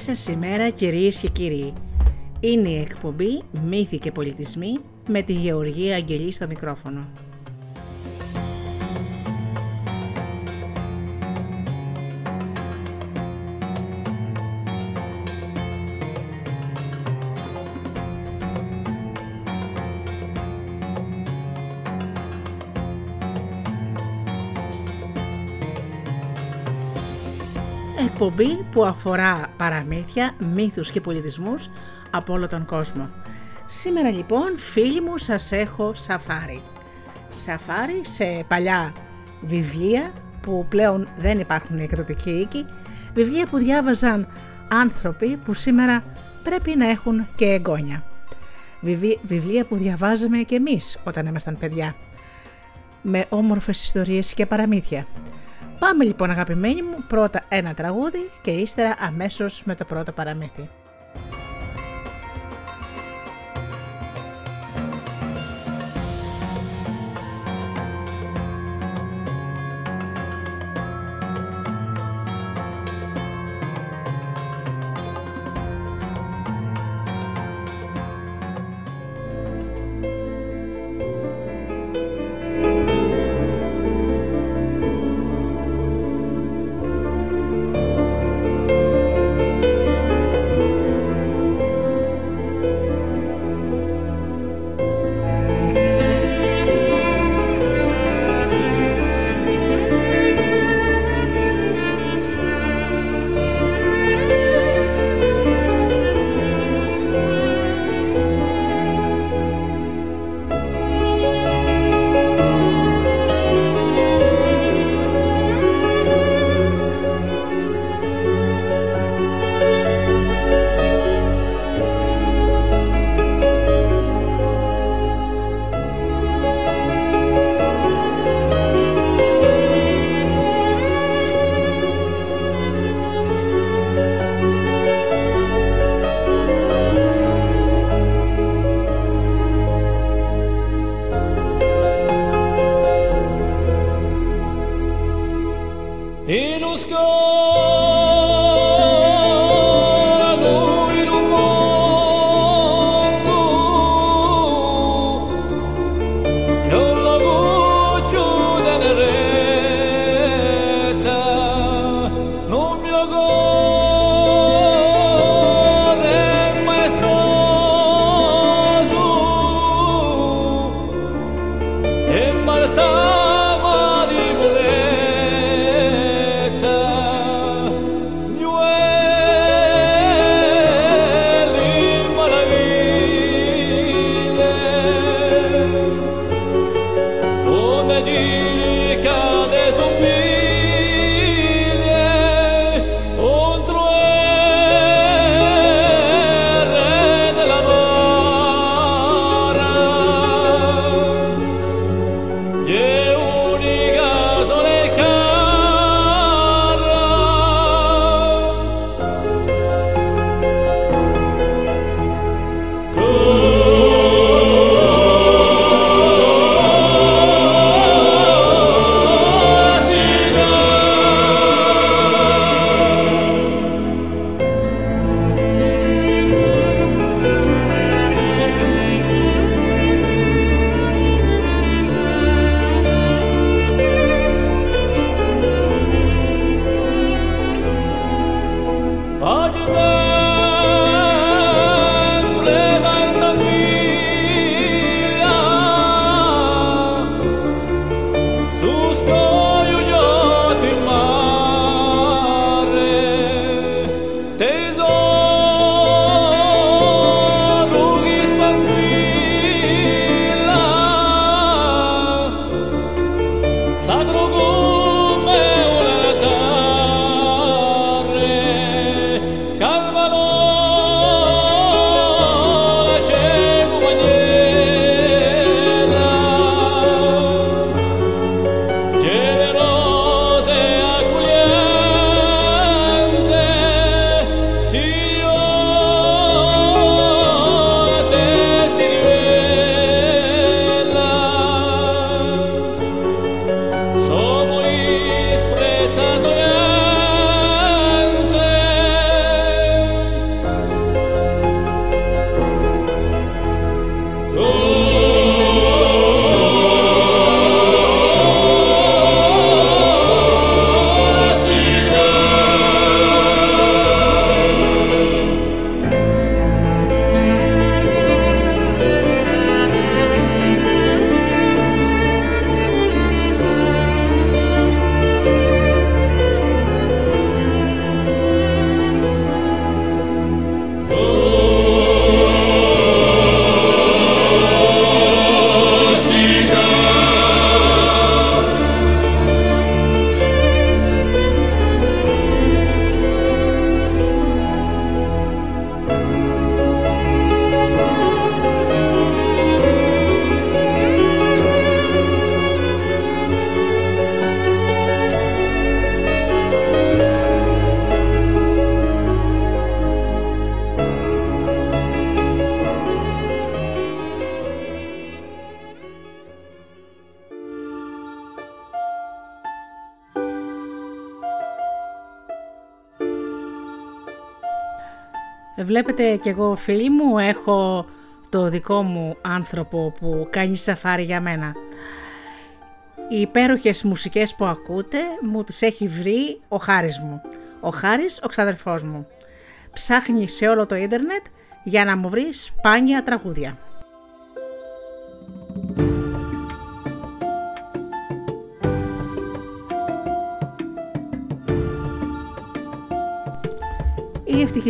σα σήμερα κυρίες και κύριοι. Είναι η εκπομπή «Μύθοι και πολιτισμοί» με τη Γεωργία Αγγελή στο μικρόφωνο. Εκπομπή που αφορά παραμύθια, μύθους και πολιτισμούς από όλο τον κόσμο. Σήμερα λοιπόν φίλοι μου σας έχω σαφάρι. Σαφάρι σε παλιά βιβλία που πλέον δεν υπάρχουν εκδοτικοί οίκοι, βιβλία που διάβαζαν άνθρωποι που σήμερα πρέπει να έχουν και εγγόνια. Βιβλία που διαβάζαμε και εμείς όταν ήμασταν παιδιά. Με όμορφες ιστορίες και παραμύθια. Πάμε λοιπόν αγαπημένοι μου πρώτα ένα τραγούδι και ύστερα αμέσως με το πρώτο παραμύθι. Βλέπετε κι εγώ φίλοι μου έχω το δικό μου άνθρωπο που κάνει σαφάρι για μένα. Οι υπέροχες μουσικές που ακούτε μου τις έχει βρει ο Χάρης μου. Ο Χάρης, ο ξαδερφός μου. Ψάχνει σε όλο το ίντερνετ για να μου βρει σπάνια τραγούδια.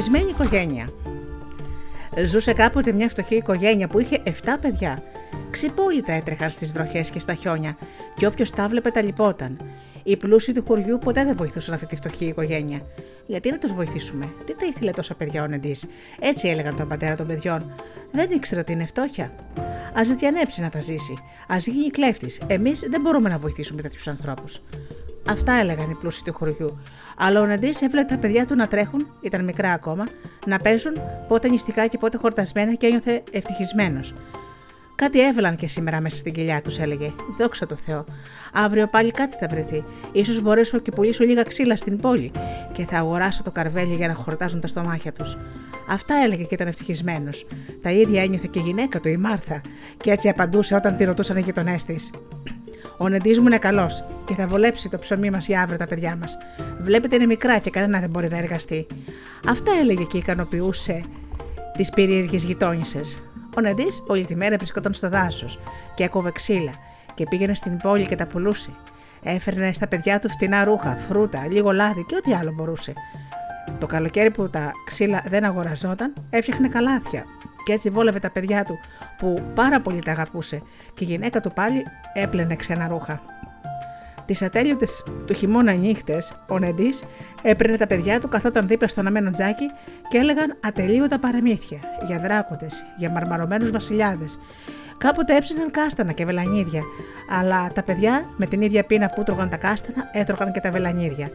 Ευτυχισμένη οικογένεια Ζούσε κάποτε μια φτωχή οικογένεια που είχε 7 παιδιά. Ξυπόλυτα έτρεχαν στις βροχές και στα χιόνια, και όποιος τα βλέπε τα λυπόταν. Οι πλούσιοι του χωριού ποτέ δεν βοηθούσαν αυτή τη φτωχή οικογένεια. Γιατί να τους βοηθήσουμε, τι τα ήθελε τόσα παιδιά ο Νεντής; Έτσι έλεγαν τον πατέρα των παιδιών. Δεν ήξερε ότι είναι φτώχεια. Α διανέψει να τα ζήσει. Α γίνει κλέφτης. Εμείς δεν μπορούμε να βοηθήσουμε τέτοιους ανθρώπους. Αυτά έλεγαν οι πλούσιοι του χωριού. Αλλά ο Ναντής έβλεπε τα παιδιά του να τρέχουν, ήταν μικρά ακόμα, να παίζουν πότε νηστικά και πότε χορτασμένα και ένιωθε ευτυχισμένος. Κάτι έβαλαν και σήμερα μέσα στην κοιλιά τους, έλεγε. Δόξα τω Θεώ. Αύριο πάλι κάτι θα βρεθεί. σω μπορέσω και πουλήσω λίγα ξύλα στην πόλη και θα αγοράσω το καρβέλι για να χορτάζουν τα στομάχια τους. Αυτά έλεγε και ήταν ευτυχισμένος. Τα ίδια ένιωθε και η γυναίκα του, η Μάρθα, και έτσι απαντούσε όταν τη ρωτούσαν οι γειτονές της. Ο νεντή μου είναι καλός και θα βολέψει το ψωμί μας για αύριο τα παιδιά μας. Βλέπετε είναι μικρά και κανένα δεν μπορεί να εργαστεί. Αυτά έλεγε και ικανοποιούσε τις περίεργες γειτόνισε. Ο Νεντή όλη τη μέρα βρισκόταν στο δάσος και έκοβε ξύλα και πήγαινε στην πόλη και τα πουλούσε. Έφερνε στα παιδιά του φτηνά ρούχα, φρούτα, λίγο λάδι και ό,τι άλλο μπορούσε. Το καλοκαίρι που τα ξύλα δεν αγοραζόταν, έφτιαχνε καλάθια και έτσι βόλευε τα παιδιά του που πάρα πολύ τα αγαπούσε και η γυναίκα του πάλι έπλαινε ξένα ρούχα. Τις ατέλειωτες του χειμώνα νύχτες, ο Νεντής έπαιρνε τα παιδιά του, καθόταν δίπλα στον αμένο τζάκι και έλεγαν ατελείωτα παραμύθια για δράκοντες, για μαρμαρωμένους βασιλιάδες. Κάποτε έψιναν κάστανα και βελανίδια, αλλά τα παιδιά με την ίδια πείνα που τρώγαν τα κάστανα έτρωγαν και τα βελανίδια.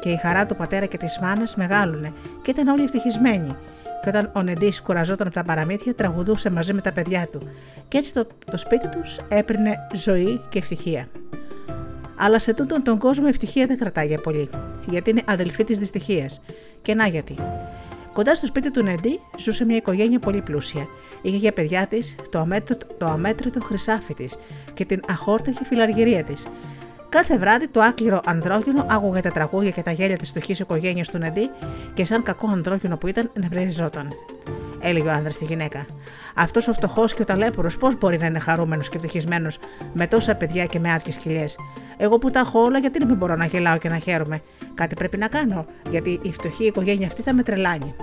Και η χαρά του πατέρα και τη μάνα μεγάλωνε και ήταν όλοι ευτυχισμένοι και όταν ο Νεντής κουραζόταν από τα παραμύθια, τραγουδούσε μαζί με τα παιδιά του, και έτσι το, το σπίτι τους έπαιρνε ζωή και ευτυχία. Αλλά σε τούτον τον κόσμο ευτυχία δεν κρατάει για πολύ, γιατί είναι αδελφή της δυστυχίας. Και να γιατί. Κοντά στο σπίτι του Νεντή ζούσε μια οικογένεια πολύ πλούσια. Είχε για παιδιά της το, αμέτρητο, το αμέτρητο χρυσάφι της και την αχόρταχη φιλαργυρία της, Κάθε βράδυ το άκληρο ανδρόγυνο άκουγε τα τραγούδια και τα γέλια της φτωχή οικογένειας του Νεντή και σαν κακό ανδρόγυνο που ήταν, νευριζόταν. Έλεγε ο άνδρας στη γυναίκα. Αυτός ο φτωχός και ο ταλέπορο πώς μπορεί να είναι χαρούμενος και ευτυχισμένος με τόσα παιδιά και με άδειες κοιλιές; Εγώ που τα έχω όλα, γιατί να μην μπορώ να γελάω και να χαίρομαι; Κάτι πρέπει να κάνω, γιατί η φτωχή οικογένεια αυτή θα με τρελάνει.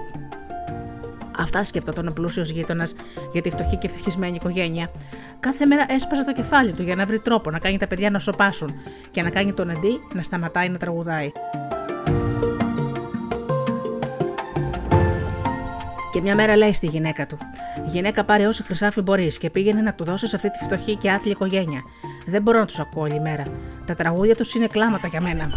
Αυτά σκεφτόταν ο πλούσιος γείτονας για τη φτωχή και ευτυχισμένη οικογένεια. Κάθε μέρα έσπαζε το κεφάλι του για να βρει τρόπο να κάνει τα παιδιά να σοπάσουν και να κάνει τον Εντί να σταματάει να τραγουδάει. Και μια μέρα λέει στη γυναίκα του: Γυναίκα, πάρε όσο χρυσάφι μπορείς και πήγαινε να του δώσει αυτή τη φτωχή και άθλια οικογένεια. Δεν μπορώ να τους ακούω όλη μέρα. Τα τραγούδια τους είναι κλάματα για μένα.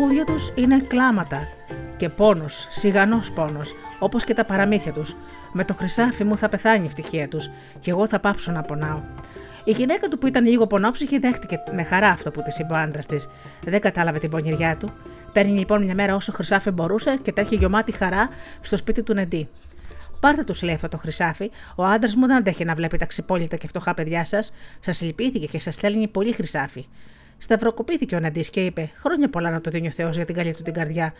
Τραγούδια τους είναι κλάματα και πόνος, σιγανός πόνος, όπως και τα παραμύθια τους. Με το χρυσάφι μου θα πεθάνει η ευτυχία τους και εγώ θα πάψω να πονάω. Η γυναίκα του που ήταν λίγο πονόψυχη δέχτηκε με χαρά αυτό που της είπε ο άντρας της. Δεν κατάλαβε την πονηριά του. Παίρνει λοιπόν μια μέρα όσο χρυσάφι μπορούσε και τρέχει γεμάτη χαρά στο σπίτι του Νεντή. Πάρτε τους, λέει αυτό το χρυσάφι. Ο άντρας μου δεν αντέχει να βλέπει τα ξυπόλυτα και φτωχά παιδιά σας. Σας λυπήθηκε και σας στέλνει πολύ χρυσάφι. Σταυροκοπήθηκε ο Ναντής και είπε: Χρόνια πολλά να το δίνει ο Θεός για την καλή του την καρδιά.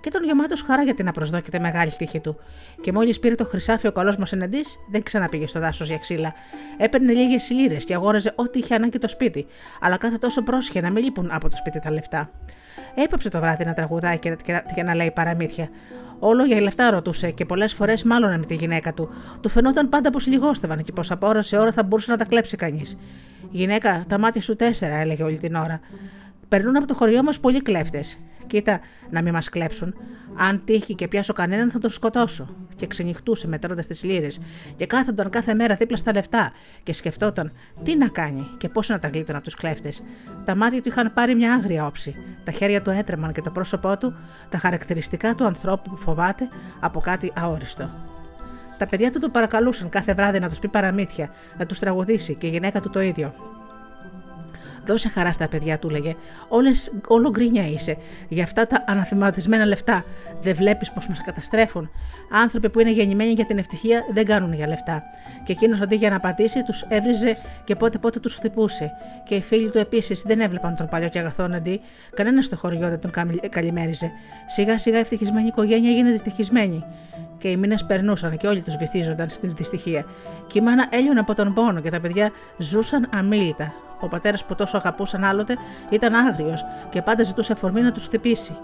Και τον γεμάτο χαρά για την απροσδόκητη μεγάλη τύχη του. Και μόλις πήρε το χρυσάφι ο καλός μας Εναντή, δεν ξαναπήγε στο δάσος για ξύλα. Έπαιρνε λίγες λίρες και αγόραζε ό,τι είχε ανάγκη το σπίτι, αλλά κάθε τόσο πρόσχε να μην λείπουν από το σπίτι τα λεφτά. Έπαψε το βράδυ να τραγουδάει και, και, και να λέει παραμύθια. Όλο για λεφτά ρωτούσε και πολλές φορές μάλλον με τη γυναίκα του. Του φαινόταν πάντα πως λιγόστευαν και πως από ώρα σε ώρα θα μπορούσε να τα κλέψει κανείς. Γυναίκα, τα μάτια σου τέσσερα, έλεγε όλη την ώρα. Περνούν από το χωριό μας πολλοί κλέφτες. Κοίτα να μην μας κλέψουν. Αν τύχει και πιάσω κανέναν, θα τον σκοτώσω. Και ξενυχτούσε μετρώντας τις λίρες, και κάθονταν κάθε μέρα δίπλα στα λεφτά, και σκεφτόταν τι να κάνει και πώς να τα γλίτωνε από τους κλέφτες. Τα μάτια του είχαν πάρει μια άγρια όψη. Τα χέρια του έτρεμαν και το πρόσωπό του, τα χαρακτηριστικά του ανθρώπου που φοβάται από κάτι αόριστο. Τα παιδιά του τον παρακαλούσαν κάθε βράδυ να τους πει παραμύθια, να τους τραγουδήσει και η γυναίκα του το ίδιο. Δώσε χαρά στα παιδιά, του λέγε. Όλες, όλο γκρίνια είσαι. Για αυτά τα αναθεματισμένα λεφτά. Δεν βλέπεις πώ μας καταστρέφουν. Άνθρωποι που είναι γεννημένοι για την ευτυχία δεν κάνουν για λεφτά. Και εκείνος αντί για να πατήσει, τους έβριζε και πότε πότε τους χτυπούσε. Και οι φίλοι του επίσης δεν έβλεπαν τον παλιό και αγαθόν αντί. Κανένας στο χωριό δεν τον καλημέριζε. Σιγά σιγά η ευτυχισμένη οικογένεια έγινε δυστυχισμένη και οι μήνες περνούσαν και όλοι τους βυθίζονταν στην δυστυχία. Και η μάνα έλειωνε από τον πόνο και τα παιδιά ζούσαν αμήλυτα. Ο πατέρας που τόσο αγαπούσαν άλλοτε ήταν άγριος και πάντα ζητούσε αφορμή να τους χτυπήσει.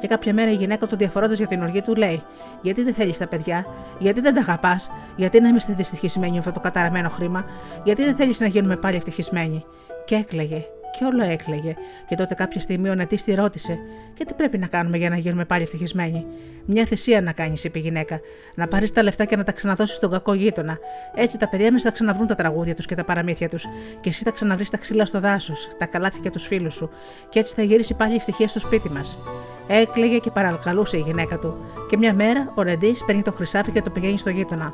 Και κάποια μέρα η γυναίκα του διαφορώντας για την οργή του λέει: Γιατί δεν θέλεις τα παιδιά, Γιατί δεν τα αγαπάς, Γιατί να είμαστε δυστυχισμένοι με αυτό το καταραμένο χρήμα, Γιατί δεν θέλεις να γίνουμε πάλι ευτυχισμένοι; Και έκλαιγε και όλο έκλαιγε. Και τότε κάποια στιγμή ο Νετή τη ρώτησε: Και τι πρέπει να κάνουμε για να γίνουμε πάλι ευτυχισμένοι; Μια θυσία να κάνεις, είπε η γυναίκα. Να πάρεις τα λεφτά και να τα ξαναδώσεις στον κακό γείτονα. Έτσι τα παιδιά μα θα ξαναβρούν τα τραγούδια τους και τα παραμύθια τους. Και εσύ θα ξαναβρεις τα ξύλα στο δάσος, τα καλάθια και τους φίλους σου. Και έτσι θα γυρίσει πάλι η ευτυχία στο σπίτι μας. Έκλαιγε και παρακαλούσε η γυναίκα του. Και μια μέρα ο Ρεντή παίρνει το χρυσάφι και το πηγαίνει στο γείτονα.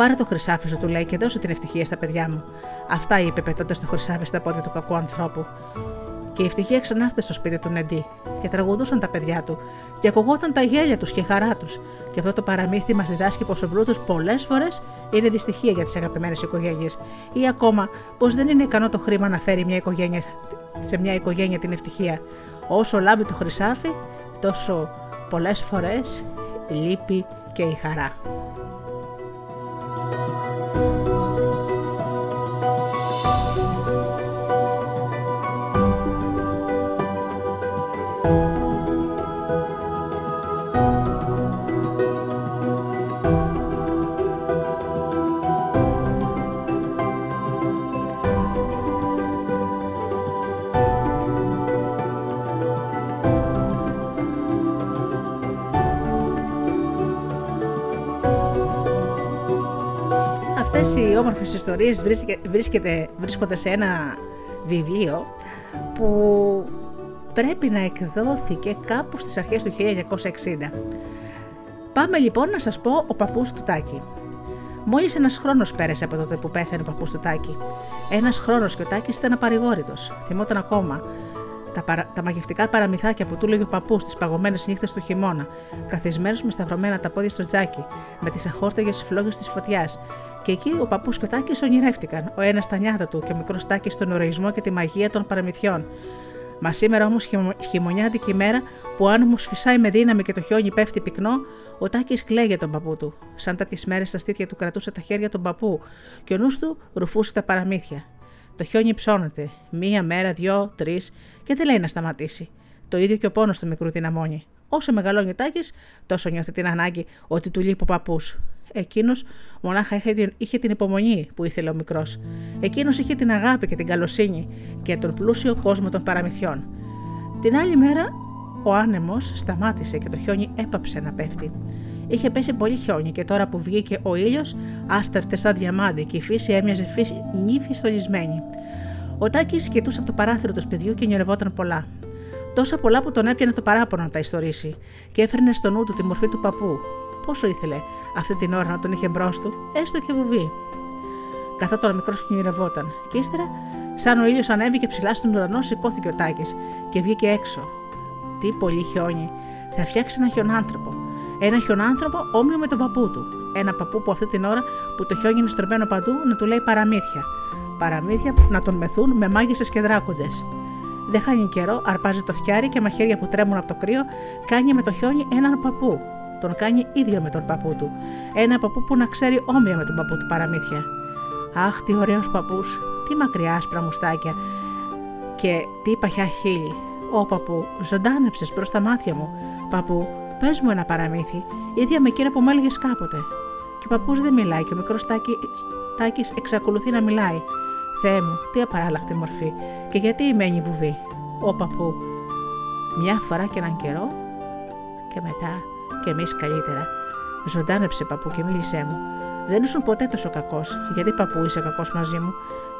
Πάρε το χρυσάφι σου, του λέει, και δώσε την ευτυχία στα παιδιά μου. Αυτά είπε πετώντας το χρυσάφι στα πόδια του κακού ανθρώπου. Και η ευτυχία ξανάρθε στο σπίτι του Νεντή και τραγουδούσαν τα παιδιά του και ακουγόταν τα γέλια τους και η χαρά τους. Και αυτό το παραμύθι μας διδάσκει πως ο πλούτο πολλές φορές είναι δυστυχία για τις αγαπημένες οικογένειες. Ή ακόμα πως δεν είναι ικανό το χρήμα να φέρει μια οικογένεια, σε μια οικογένεια την ευτυχία. Όσο λάμπει το χρυσάφι, τόσο πολλές φορές λείπει και η χαρά. Όμορφε ιστορίε βρίσκονται σε ένα βιβλίο που πρέπει να εκδόθηκε κάπου στις αρχές του 1960. Πάμε λοιπόν να σας πω ο παππούς του Τάκη. Μόλις ένας χρόνος πέρασε από τότε που πέθανε ο παππούς του Τάκη. Ένας χρόνος και ο Τάκης ήταν απαρηγόρητος. Θυμόταν ακόμα τα, παρα... τα μαγευτικά παραμυθάκια που του λέγει ο παππούς στις παγωμένες νύχτες του χειμώνα, καθισμένο με σταυρωμένα τα πόδια στο τζάκι, με τις αχόρταγες φλόγες της φωτιάς. Και εκεί ο παππούς και ο Τάκη ονειρεύτηκαν, ο ένας στα νιάτα του και ο μικρός Τάκη στον ορισμό και τη μαγεία των παραμυθιών. Μα σήμερα όμως χειμωνιάτικη ημέρα που ο άνεμο φυσάει με δύναμη και το χιόνι πέφτει πυκνό, ο Τάκης κλαίγε τον παππού του. Σαν τέτοιες μέρες στα στήθια του κρατούσε τα χέρια του παππού και ο νους του ρουφούσε τα παραμύθια. Το χιόνι ψώνεται. Μία μέρα, δυο, τρεις και δεν λέει να σταματήσει. Το ίδιο και ο πόνος του μικρού δυναμώνει. Όσο μεγαλώνει ο Τάκης, τόσο νιώθει την ανάγκη ότι του λείπει ο παππούς. Εκείνος μονάχα είχε την, είχε την υπομονή που ήθελε ο μικρός. Εκείνος είχε την αγάπη και την καλοσύνη και τον πλούσιο κόσμο των παραμυθιών. Την άλλη μέρα ο άνεμος σταμάτησε και το χιόνι έπαψε να πέφτει. Είχε πέσει πολύ χιόνι και τώρα που βγήκε ο ήλιος, άστραφτε σαν διαμάντι και η φύση έμοιαζε νύφη στολισμένη. Ο Τάκης κοιτούσε από το παράθυρο του σπιτιού και νιωρευόταν πολλά. Τόσα πολλά που τον έπιανε το παράπονο να τα ιστορήσει και έφερνε στο νου του τη μορφή του παππού. Πόσο ήθελε αυτή την ώρα να τον είχε μπρος του, έστω και βουβή. Καθόταν ο μικρός και νιωρευόταν, και ύστερα, σαν ο ήλιος ανέβηκε ψηλά στον ουρανό, σηκώθηκε ο Τάκης και βγήκε έξω. Τι πολύ χιόνι, θα φτιάξει ένα χιονάνθρωπο. Ένα χιονάνθρωπο όμοιο με τον παππού του. Ένα παππού που αυτή την ώρα που το χιόνι είναι στρωμένο παντού να του λέει παραμύθια. Παραμύθια να τον μεθούν με μάγισσες και δράκοντες. Δεν χάνει καιρό, αρπάζει το φτιάρι και μαχαίρια που τρέμουν από το κρύο, κάνει με το χιόνι έναν παππού. Τον κάνει ίδιο με τον παππού του. Ένα παππού που να ξέρει όμοια με τον παππού του παραμύθια. Αχ, τι ωραίος παππούς, τι μακριά άσπρα μουστάκια και τι παχιά χείλη. Ω παππού, ζωντάνεψες προς τα μάτια μου. Παππού, Πες μου ένα παραμύθι, ίδια με εκείνα που μου έλεγες κάποτε. Και ο παππούς δεν μιλάει και ο μικρός Τάκη εξακολουθεί να μιλάει. Θεέ μου, τι απαράλλαχτη μορφή, και γιατί μένει βουβή. Ο παππού; Μια φορά και έναν καιρό και μετά και εμείς καλύτερα. Ζωντάνεψε παππού και μίλησέ μου. Δεν ήσουν ποτέ τόσο κακός. Γιατί παππού είσαι κακός μαζί μου.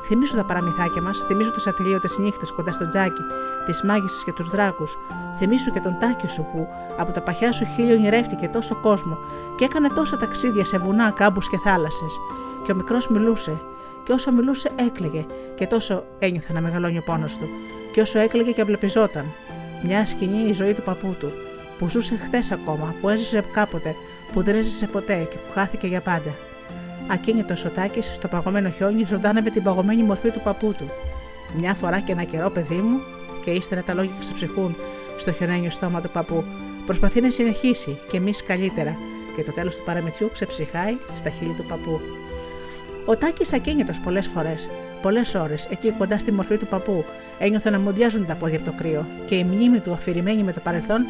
Θυμήσου τα παραμυθάκια μας, θυμήσου τι ατελείωτες νύχτες κοντά στο τζάκι, τις μάγισσες και τους δράκους. Θυμήσου και τον τάκι σου που από τα παχιά σου χείλη ονειρεύτηκε τόσο κόσμο και έκανε τόσα ταξίδια σε βουνά, κάμπους και θάλασσες. Και ο μικρός μιλούσε. Και όσο μιλούσε, έκλαιγε. Και τόσο ένιωθε να μεγαλώνει ο πόνος του. Και όσο έκλαιγε και αμπλεπιζόταν. Μια σκηνή η ζωή του παππού του, που ζούσε χτες ακόμα, που έζησε κάποτε, που δεν έζησε ποτέ και που χάθηκε για πάντα. Ακίνητο ο Τάκη στο παγωμένο χιόνι ζωντάνευε την παγωμένη μορφή του παππού του. Μια φορά και ένα καιρό, παιδί μου, και ύστερα τα λόγια ξεψυχούν στο χιονένιο στόμα του παππού. Προσπαθεί να συνεχίσει και εμείς καλύτερα, και το τέλος του παραμυθιού ξεψυχάει στα χείλη του παππού. Ο Τάκης ακίνητος πολλές φορές, πολλές ώρες, εκεί κοντά στη μορφή του παππού, ένιωθε να μουδιάζουν τα πόδια από το κρύο και η μνήμη του αφηρημένη με το παρελθόν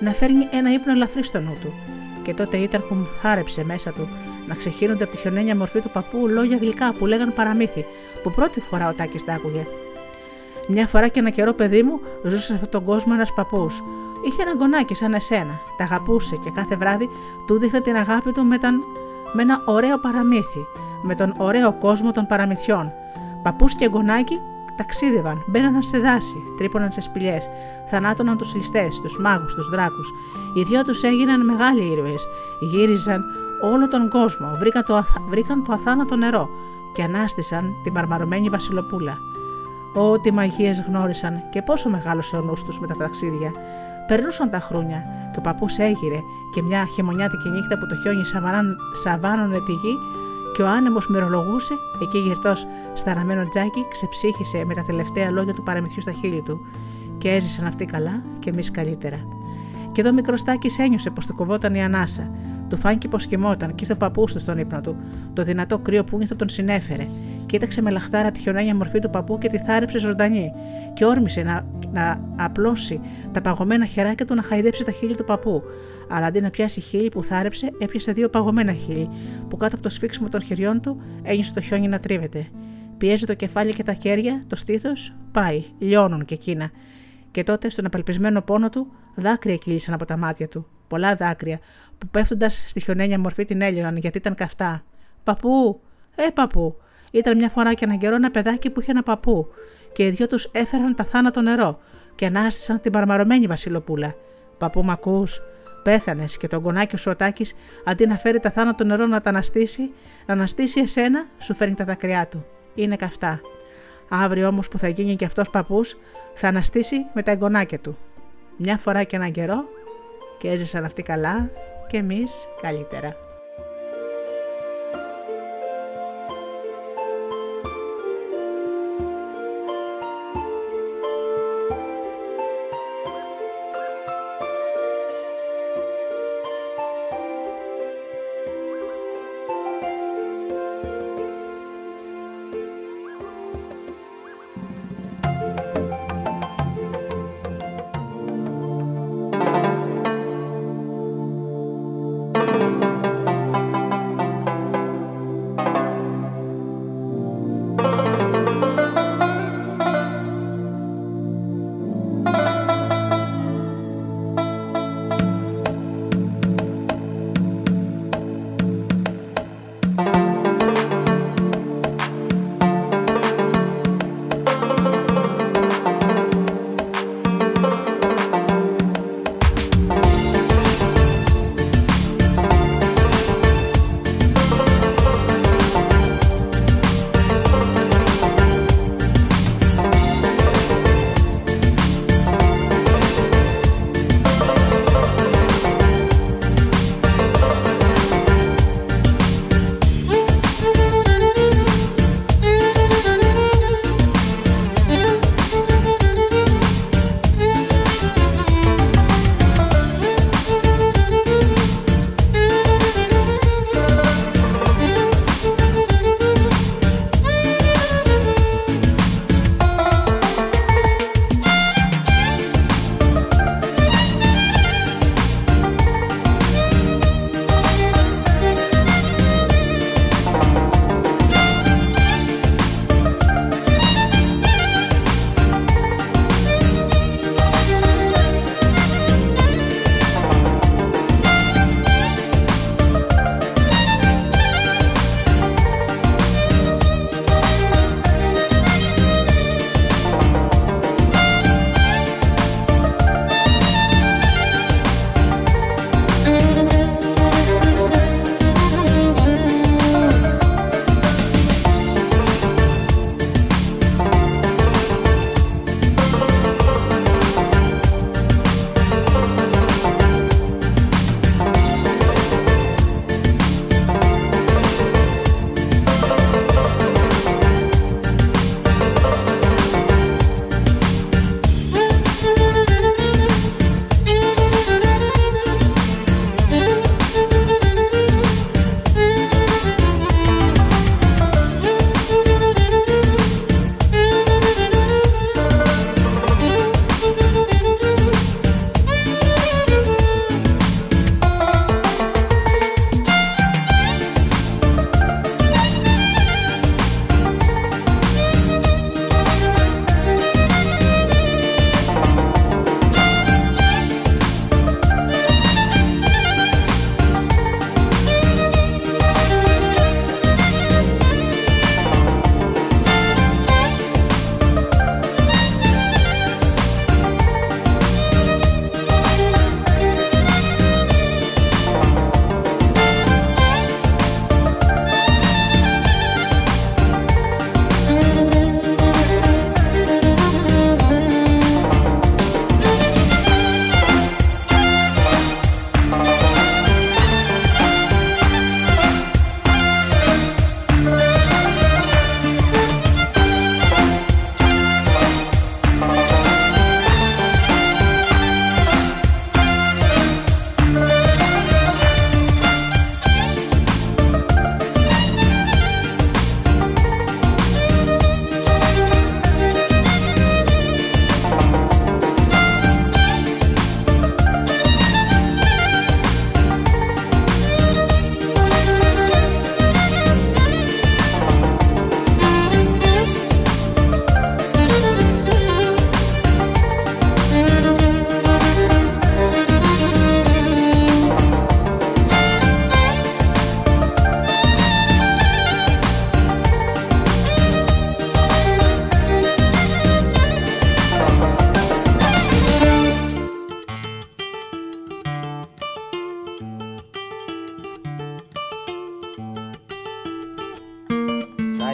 να φέρνει ένα ύπνο ελαφρύ στο νου του. Και τότε ήταν που μου χάρεψε μέσα του να ξεχύνονται από τη χιονένια μορφή του παππού λόγια γλυκά που λέγαν παραμύθι, που πρώτη φορά ο Τάκης τα άκουγε. Μια φορά και ένα καιρό, παιδί μου, ζούσε σε αυτόν τον κόσμο ένας παππούς. Είχε ένα γονάκι σαν εσένα. Τα αγαπούσε και κάθε βράδυ του δείχνε την αγάπη του με, τον... με ένα ωραίο παραμύθι, με τον ωραίο κόσμο των παραμυθιών. Παππούς και γονάκι ταξίδευαν, μπαίναν σε δάση, τρύπωναν σε σπηλιές, θανάτωναν τους ληστές, τους μάγους, τους δράκους. Οι δυο τους έγιναν μεγάλοι ήρωες. Γύριζαν όλο τον κόσμο, βρήκαν το, βρήκαν το αθάνατο νερό και ανάστησαν την μαρμαρωμένη Βασιλοπούλα. Ό,τι μαγείες γνώρισαν και πόσο μεγάλος ο νους τους με τα ταξίδια. Περνούσαν τα χρόνια και ο παππούς έγειρε και μια χειμωνιάτικη νύχτα που το χιόνι σαβάνωνε τη γη και ο άνεμος μυρολογούσε, εκεί γυρτός σταραμένο τζάκι ξεψύχησε με τα τελευταία λόγια του παραμυθιού στα χείλη του και έζησαν αυτοί καλά και εμείς καλύτερα. Και εδώ μικροστάκι ένιωσε πως του κοβόταν η ανάσα. Του φάνηκε πως κοιμόταν και ήρθε ο παππούς του στον ύπνο του. Το δυνατό κρύο που ήρθε τον συνέφερε. Κοίταξε με λαχτάρα τη χιονένια μορφή του παππού και τη θάρεψε ζωντανή. Και όρμησε να, να απλώσει τα παγωμένα χεράκια του να χαϊδέψει τα χείλη του παππού. Αλλά αντί να πιάσει χείλη που θάρεψε, έπιασε δύο παγωμένα χείλη, που κάτω από το σφίξιμο των χεριών του ένιωσε το χιόνι να τρίβεται. Πιέζει το κεφάλι και τα χέρια, το στήθος, πάει, λιώνουν και εκείνα. Και τότε, στον απελπισμένο πόνο του, δάκρυα κύλησαν από τα μάτια του. Πολλά δάκρυα, που πέφτοντας στη χιονένια μορφή την έλειωναν γιατί ήταν καυτά. Παππού, ε, παππού. Ήταν μια φορά και έναν καιρό ένα παιδάκι που είχε ένα παππού, και οι δυο τους έφεραν τα θάνατο νερό και ανάστησαν την παρμαρωμένη Βασιλοπούλα. Παππού, μ' ακούς, πέθανες και τον κονάκι σου ο Τάκης, αντί να φέρει τα θάνατο νερό να τα αναστήσει, να αναστήσει εσένα, σου φέρνει τα δάκρυά του. Είναι καυτά. Αύριο όμως που θα γίνει και αυτός παππούς, θα αναστήσει με τα εγγονάκια του. Μια φορά και έναν καιρό και έζησαν αυτοί καλά και εμείς καλύτερα.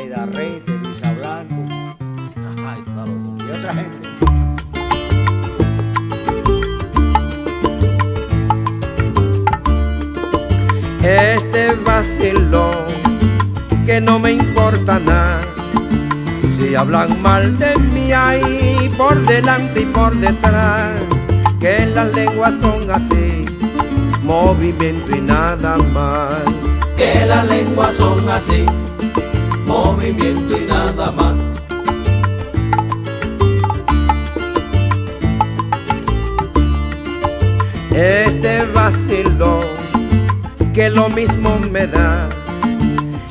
Aida Rey, Teresa Blanco. Y otra gente. Este vacilón que no me importa nada. Si hablan mal de mí ahí por delante y por detrás, que las lenguas son así, movimiento y nada más. Que las lenguas son así, movimiento y nada más. Este vacilón que lo mismo me da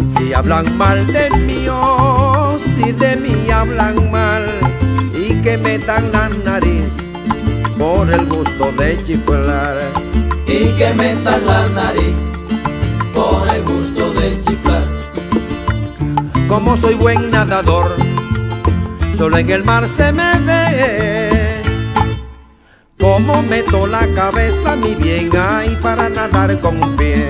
si hablan mal de mí o si de mí hablan mal y que metan la nariz por el gusto de chiflar. Y que metan la nariz Como soy buen nadador, solo en el mar se me ve. Como meto la cabeza mi bien ahí para nadar con un pie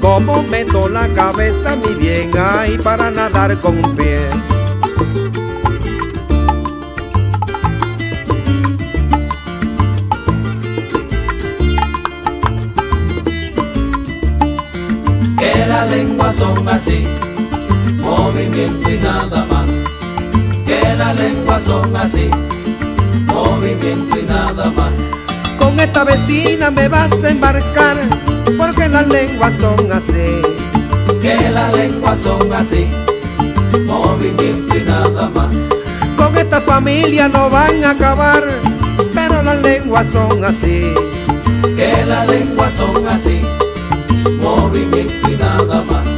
como meto la cabeza mi bien ahí para nadar con un pie. Movimiento y nada más. Que las lenguas son así, movimiento y nada más. Con esta vecina me vas a embarcar porque las lenguas son así. Que las lenguas son así, movimiento y nada más. Con esta familia no van a acabar, pero las lenguas son así. Que las lenguas son así, movimiento y nada más.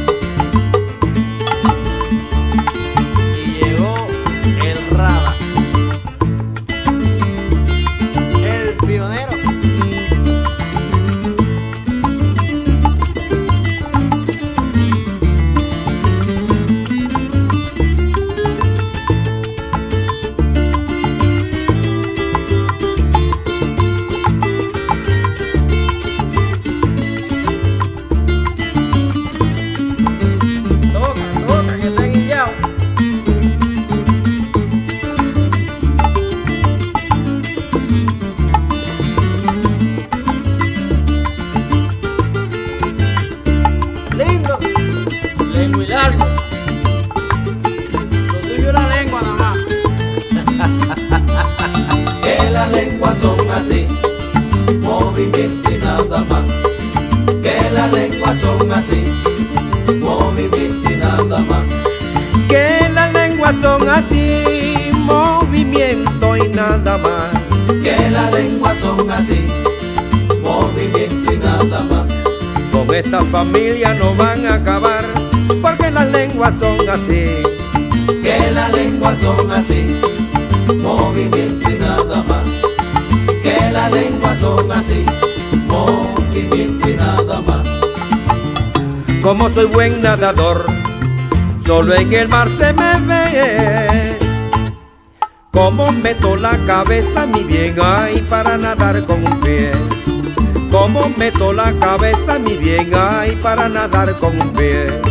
así, movimiento y nada más. Que las lenguas son así, movimiento y nada más. Que las lenguas son así, movimiento y nada más. Que las lenguas son así, movimiento y nada más. Con esta familia no van a acabar, porque las lenguas son así. Que las lenguas son así, movimiento y nada más. Son así, movimiento y nada más. Como soy buen nadador, solo en el mar se me ve. Como meto la cabeza mi bien ahí para nadar con un pie como meto la cabeza ni bien hay para nadar con un pie.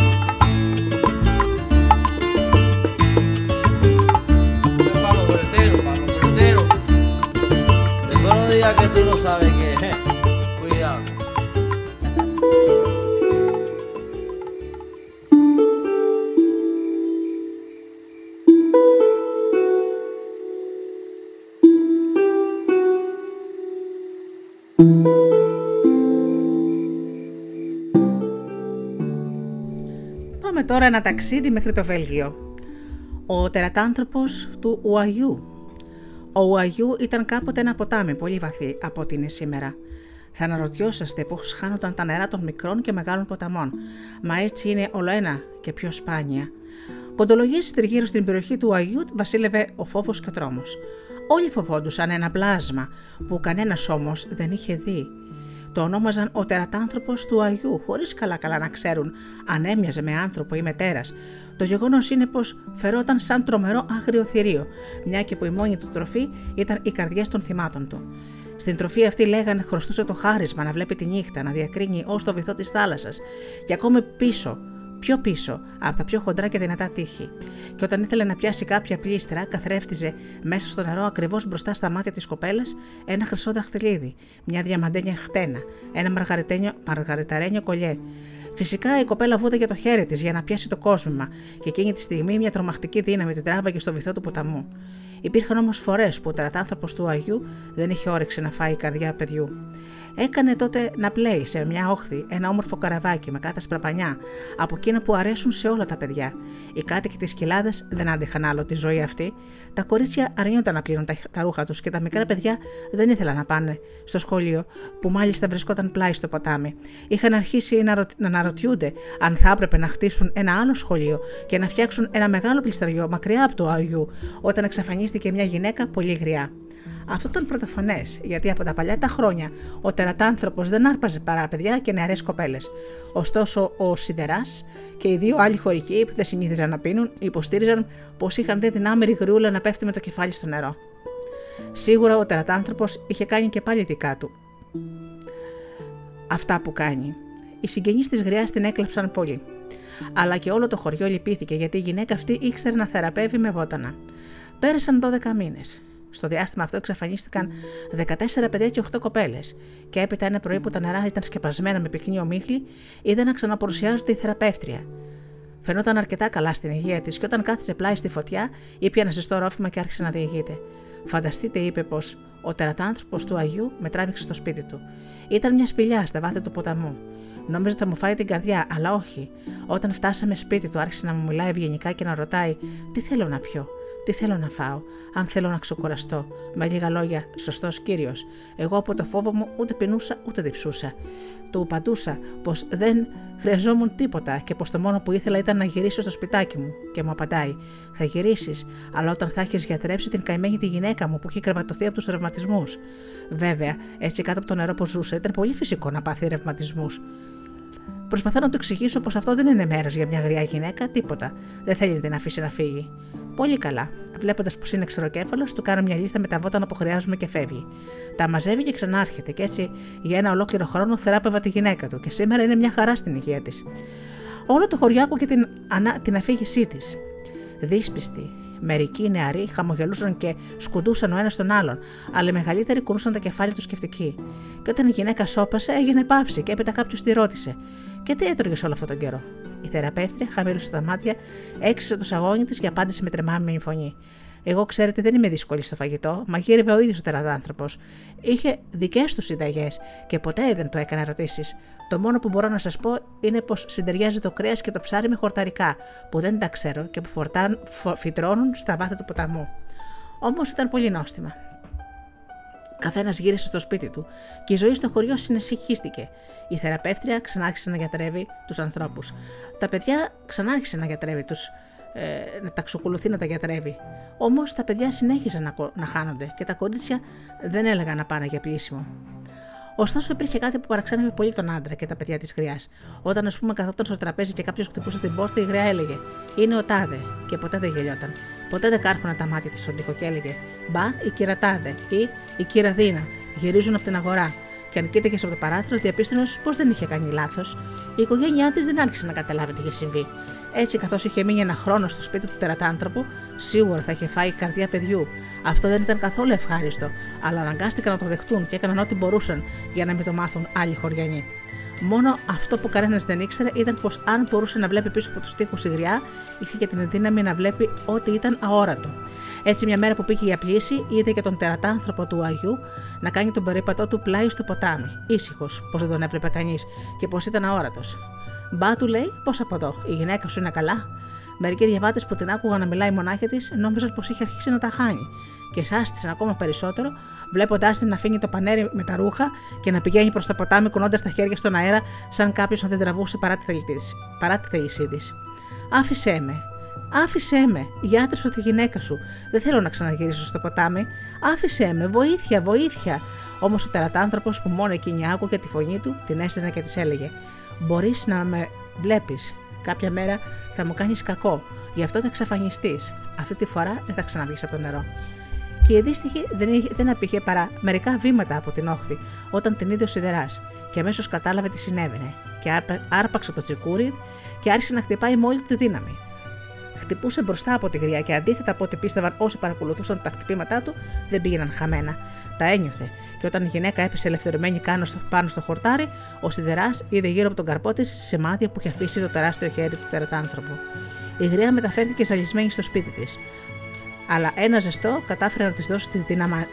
Que tú no sabes qué es. Cuidado. τώρα ένα ταξίδι μέχρι το Βέλγιο. Ο τερατάνθρωπος του Ουαγιού. Ο Ουαγιού ήταν κάποτε ένα ποτάμι πολύ βαθύ από ό,τι είναι σήμερα. Θα αναρωτιόσαστε πώς χάνονταν τα νερά των μικρών και μεγάλων ποταμών, μα έτσι είναι όλο ένα και πιο σπάνια. Κοντολογήσει τριγύρω στην περιοχή του Αγίου βασίλευε ο φόβος και ο τρόμος. Όλοι φοβόντουσαν ένα πλάσμα που κανένας όμως δεν είχε δει. Το ονόμαζαν ο τερατάνθρωπος του Αγίου, χωρίς καλά-καλά να ξέρουν αν έμοιαζε με άνθρωπο ή με τέρας. Το γεγονός είναι πως φερόταν σαν τρομερό άγριο θηρίο, μια και που η μόνη του τροφή ήταν οι καρδιές των θυμάτων του. Στην τροφή αυτή λέγανε χρωστούσε το χάρισμα να βλέπει τη νύχτα, να διακρίνει ως το βυθό της θάλασσας, και ακόμη πίσω πιο πίσω, από τα πιο χοντρά και δυνατά τείχη. Και όταν ήθελε να πιάσει κάποια πλήστρα, καθρέφτιζε μέσα στο νερό ακριβώς μπροστά στα μάτια της κοπέλας ένα χρυσό δαχτυλίδι, μια διαμαντένια χτένα, ένα μαργαριταρένιο κολλιέ. Φυσικά η κοπέλα βούταγε το χέρι της για να πιάσει το κόσμημα, και εκείνη τη στιγμή μια τρομακτική δύναμη την τράβαγε στο βυθό του ποταμού. Υπήρχαν όμως φορές που ο τερατάνθρωπος του Αγίου δεν είχε όρεξη να φάει η καρδιά παιδιού. Έκανε τότε να πλέει σε μια όχθη ένα όμορφο καραβάκι με κάτασπρα πανιά, από εκείνα που αρέσουν σε όλα τα παιδιά. Οι κάτοικοι της κοιλάδας δεν άντεχαν άλλο τη ζωή αυτή. Τα κορίτσια αρνιόνταν να πλύνουν τα, ρούχα τους και τα μικρά παιδιά δεν ήθελαν να πάνε στο σχολείο, που μάλιστα βρισκόταν πλάι στο ποτάμι. Είχαν αρχίσει να, να αναρωτιούνται αν θα έπρεπε να χτίσουν ένα άλλο σχολείο και να φτιάξουν ένα μεγάλο πλησταριό μακριά από το Αγίου, όταν εξαφανίστηκε μια γυναίκα πολύ γριά. Αυτό ήταν πρωτοφανές, γιατί από τα παλιά τα χρόνια ο τερατάνθρωπος δεν άρπαζε παρά παιδιά και νεαρές κοπέλες. Ωστόσο, ο Σιδεράς και οι δύο άλλοι χωρικοί που δεν συνήθιζαν να πίνουν υποστήριζαν πως είχαν δει την άμερη γριούλα να πέφτει με το κεφάλι στο νερό. Σίγουρα ο τερατάνθρωπος είχε κάνει και πάλι δικά του. Αυτά που κάνει. Οι συγγενείς της γριάς την έκλεψαν πολύ. Αλλά και όλο το χωριό λυπήθηκε γιατί η γυναίκα αυτή ήξερε να θεραπεύει με βότανα. Πέρασαν 12 μήνες. Στο διάστημα αυτό εξαφανίστηκαν 14 παιδιά και 8 κοπέλες, και έπειτα ένα πρωί που τα νερά ήταν σκεπασμένα με πυκνή ομίχλη, είδε να ξαναπορουσιάζονται η θεραπεύτρια. Φαινόταν αρκετά καλά στην υγεία της, και όταν κάθισε πλάι στη φωτιά, είπε ένα ζεστό ρόφημα και άρχισε να διηγείται. Φανταστείτε, είπε πως ο τερατάνθρωπος του Αγίου με τράβηξε στο σπίτι του. Ήταν μια σπηλιά στα βάθη του ποταμού. Νόμιζε ότι θα μου φάει την καρδιά, αλλά όχι. Όταν φτάσαμε σπίτι του, άρχισε να μου μιλάει ευγενικά και να ρωτάει: Τι θέλω να πιω; Τι θέλω να φάω, αν θέλω να ξεκουραστώ. Με λίγα λόγια, σωστός κύριος. Εγώ από το φόβο μου ούτε πεινούσα ούτε διψούσα. Του παντούσα πως δεν χρειαζόμουν τίποτα και πως το μόνο που ήθελα ήταν να γυρίσω στο σπιτάκι μου. Και μου απαντάει: Θα γυρίσεις, αλλά όταν θα έχεις γιατρέψει την καημένη τη γυναίκα μου που έχει κρεβατωθεί από τους ρευματισμούς. Βέβαια, έτσι κάτω από το νερό που ζούσε, ήταν πολύ φυσικό να πάθει ρευματισμούς. Προσπαθώ να του εξηγήσω πως αυτό δεν είναι μέρος για μια γριά γυναίκα, τίποτα. Δεν θέλει να την αφήσει να φύγει. Πολύ καλά. Βλέποντας πως είναι ξεροκέφαλος, του κάνω μια λίστα με τα βότανα που χρειάζομαι και φεύγει. Τα μαζεύει και ξανάρχεται, και έτσι για ένα ολόκληρο χρόνο θεράπευα τη γυναίκα του και σήμερα είναι μια χαρά στην υγεία της. Όλο το χωριό άκουγε την, ανα... την αφήγησή της. Δύσπιστη, Μερικοί νεαροί χαμογελούσαν και σκουντούσαν ο ένας τον άλλον, αλλά οι μεγαλύτεροι κουνούσαν τα κεφάλια τους σκεφτικοί. Και όταν η γυναίκα σώπασε, έγινε παύση και έπειτα κάποιος τη ρώτησε: Και τι έτρωγε όλο αυτόν τον καιρό. Η θεραπεύτρια χαμήλωσε τα μάτια, έξισε το σαγόνι της και απάντησε με τρεμάμενη φωνή. Εγώ, ξέρετε, δεν είμαι δύσκολη στο φαγητό. Μαγείρευε ο ίδιος ο τεραδάνθρωπος. Είχε δικές του συνταγές και ποτέ δεν το έκανε ερωτήσεις. Το μόνο που μπορώ να σας πω είναι πως συντεριάζει το κρέας και το ψάρι με χορταρικά, που δεν τα ξέρω και που φορτάν, φυτρώνουν στα βάθη του ποταμού. Όμως ήταν πολύ νόστιμα. Καθένας γύρισε στο σπίτι του και η ζωή στο χωριό συνεσυχίστηκε. Η θεραπεύτρια ξανάρχισε να γιατρεύει τους ανθρώπους. Τα παιδιά ξανάρχισε να γιατρεύει τους. Ε, να τα ξεκολουθεί να τα γιατρεύει. Όμως τα παιδιά συνέχιζαν να, να χάνονται και τα κορίτσια δεν έλεγαν να πάνε για πλήσιμο. Ωστόσο, υπήρχε κάτι που παραξένευε πολύ τον άντρα και τα παιδιά της γριάς. Όταν, ας πούμε, καθόταν στο τραπέζι και κάποιος χτυπούσε την πόρτα, η γριά έλεγε: Είναι ο τάδε, και ποτέ δεν γελιόταν. Ποτέ δεν κάρχουναν τα μάτια της στον τοίχο και έλεγε: Μπα, η κύρα τάδε ή η κύρα Δίνα, γυρίζουν από την αγορά. Και αν κοίταγες από το παράθυρο, διαπίστωνες πως δεν είχε κάνει λάθος. Η οικογένειά της δεν άρχισε να καταλάβει τι είχε συμβεί. Έτσι, καθώς είχε μείνει ένα χρόνο στο σπίτι του τερατάνθρωπου, σίγουρα θα είχε φάει καρδιά παιδιού. Αυτό δεν ήταν καθόλου ευχάριστο, αλλά αναγκάστηκαν να το δεχτούν και έκαναν ό,τι μπορούσαν για να μην το μάθουν άλλοι χωριανοί. Μόνο αυτό που κανένας δεν ήξερε ήταν πως αν μπορούσε να βλέπει πίσω από τους τοίχους η γριά, είχε και την δύναμη να βλέπει ό,τι ήταν αόρατο. Έτσι, μια μέρα που πήγε για πλήση, είδε και τον τερατάνθρωπο του Αγίου να κάνει τον περίπατό του πλάι στο ποτάμι, ήσυχος, πως δεν τον έβλεπε κανείς και πως ήταν αόρατος. Μπα του λέει, πώς από εδώ, η γυναίκα σου είναι καλά. Μερικοί διαβάτες που την άκουγαν να μιλάει μονάχα της νόμιζαν πως είχε αρχίσει να τα χάνει και σάστησαν ακόμα περισσότερο, βλέποντάς την να αφήνει το πανέρι με τα ρούχα και να πηγαίνει προς το ποτάμι κουνώντας τα χέρια στον αέρα, σαν κάποιος να την τραβούσε παρά τη θέλησή της. Άφησέ με, Άφησέ με, γιατρεύω τη γυναίκα σου. Δεν θέλω να ξαναγυρίσω στο ποτάμι. Άφησέ με, βοήθεια, βοήθεια. Όμως ο τερατάνθρωπος που μόνο εκείνη άκουγε τη φωνή του, την έστενε και της έλεγε: Μπορείς να με βλέπεις. Κάποια μέρα θα μου κάνεις κακό. Γι' αυτό θα εξαφανιστείς. Αυτή τη φορά δεν θα ξαναβγείς από το νερό. και η αντίστοιχη δεν, είχε, δεν απήχε παρά μερικά βήματα από την όχθη όταν την είδε ο σιδεράς και αμέσως κατάλαβε τι συνέβαινε και άρπαξε το τσικούρι και άρχισε να χτυπάει με όλη τη δύναμη. Χτυπούσε μπροστά από τη γριά και αντίθετα από ό,τι πίστευαν όσοι παρακολουθούσαν τα χτυπήματά του, δεν πήγαιναν χαμένα. Τα ένιωθε και όταν η γυναίκα έπεσε ελευθερωμένη πάνω στο χορτάρι, ο σιδεράς είδε γύρω από τον καρπό της σημάδια που είχε αφήσει το τεράστιο χέρι του τερατάνθρωπου. Η γριά μεταφέρθηκε ζαλισμένη στο σπίτι της. Αλλά ένα ζεστό κατάφερε να της δώσει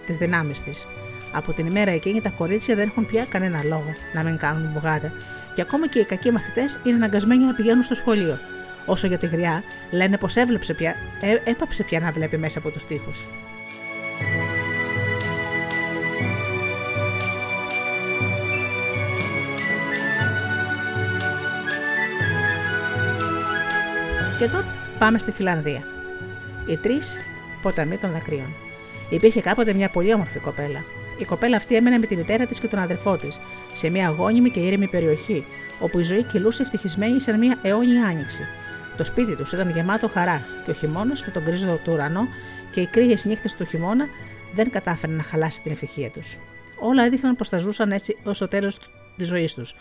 τις δυνάμεις της. Από την ημέρα εκείνη τα κορίτσια δεν έχουν πια κανένα λόγο να μην κάνουν μπουγάτα, και ακόμα και οι κακοί μαθητές είναι αναγκασμένοι να πηγαίνουν στο σχολείο. Όσο για τη γριά, λένε πως έβλεψε πια, ε, έπαψε πια να βλέπει μέσα από τους τοίχους. Και τώρα πάμε στη Φιλανδία. Οι τρεις ποταμοί των δακρύων. Υπήρχε κάποτε μια πολύ όμορφη κοπέλα. Η κοπέλα αυτή έμενε με τη μητέρα της και τον αδερφό της, σε μια αγώνιμη και ήρεμη περιοχή, όπου η ζωή κυλούσε ευτυχισμένη σε μια αιώνια άνοιξη. Το σπίτι τους ήταν γεμάτο χαρά και ο χειμώνας με τον γκρίζο του ουρανό και οι κρύες νύχτες του χειμώνα δεν κατάφεραν να χαλάσει την ευτυχία τους. Όλα έδειχναν πως θα ζούσαν έτσι ω το τέλος της ζωής τους.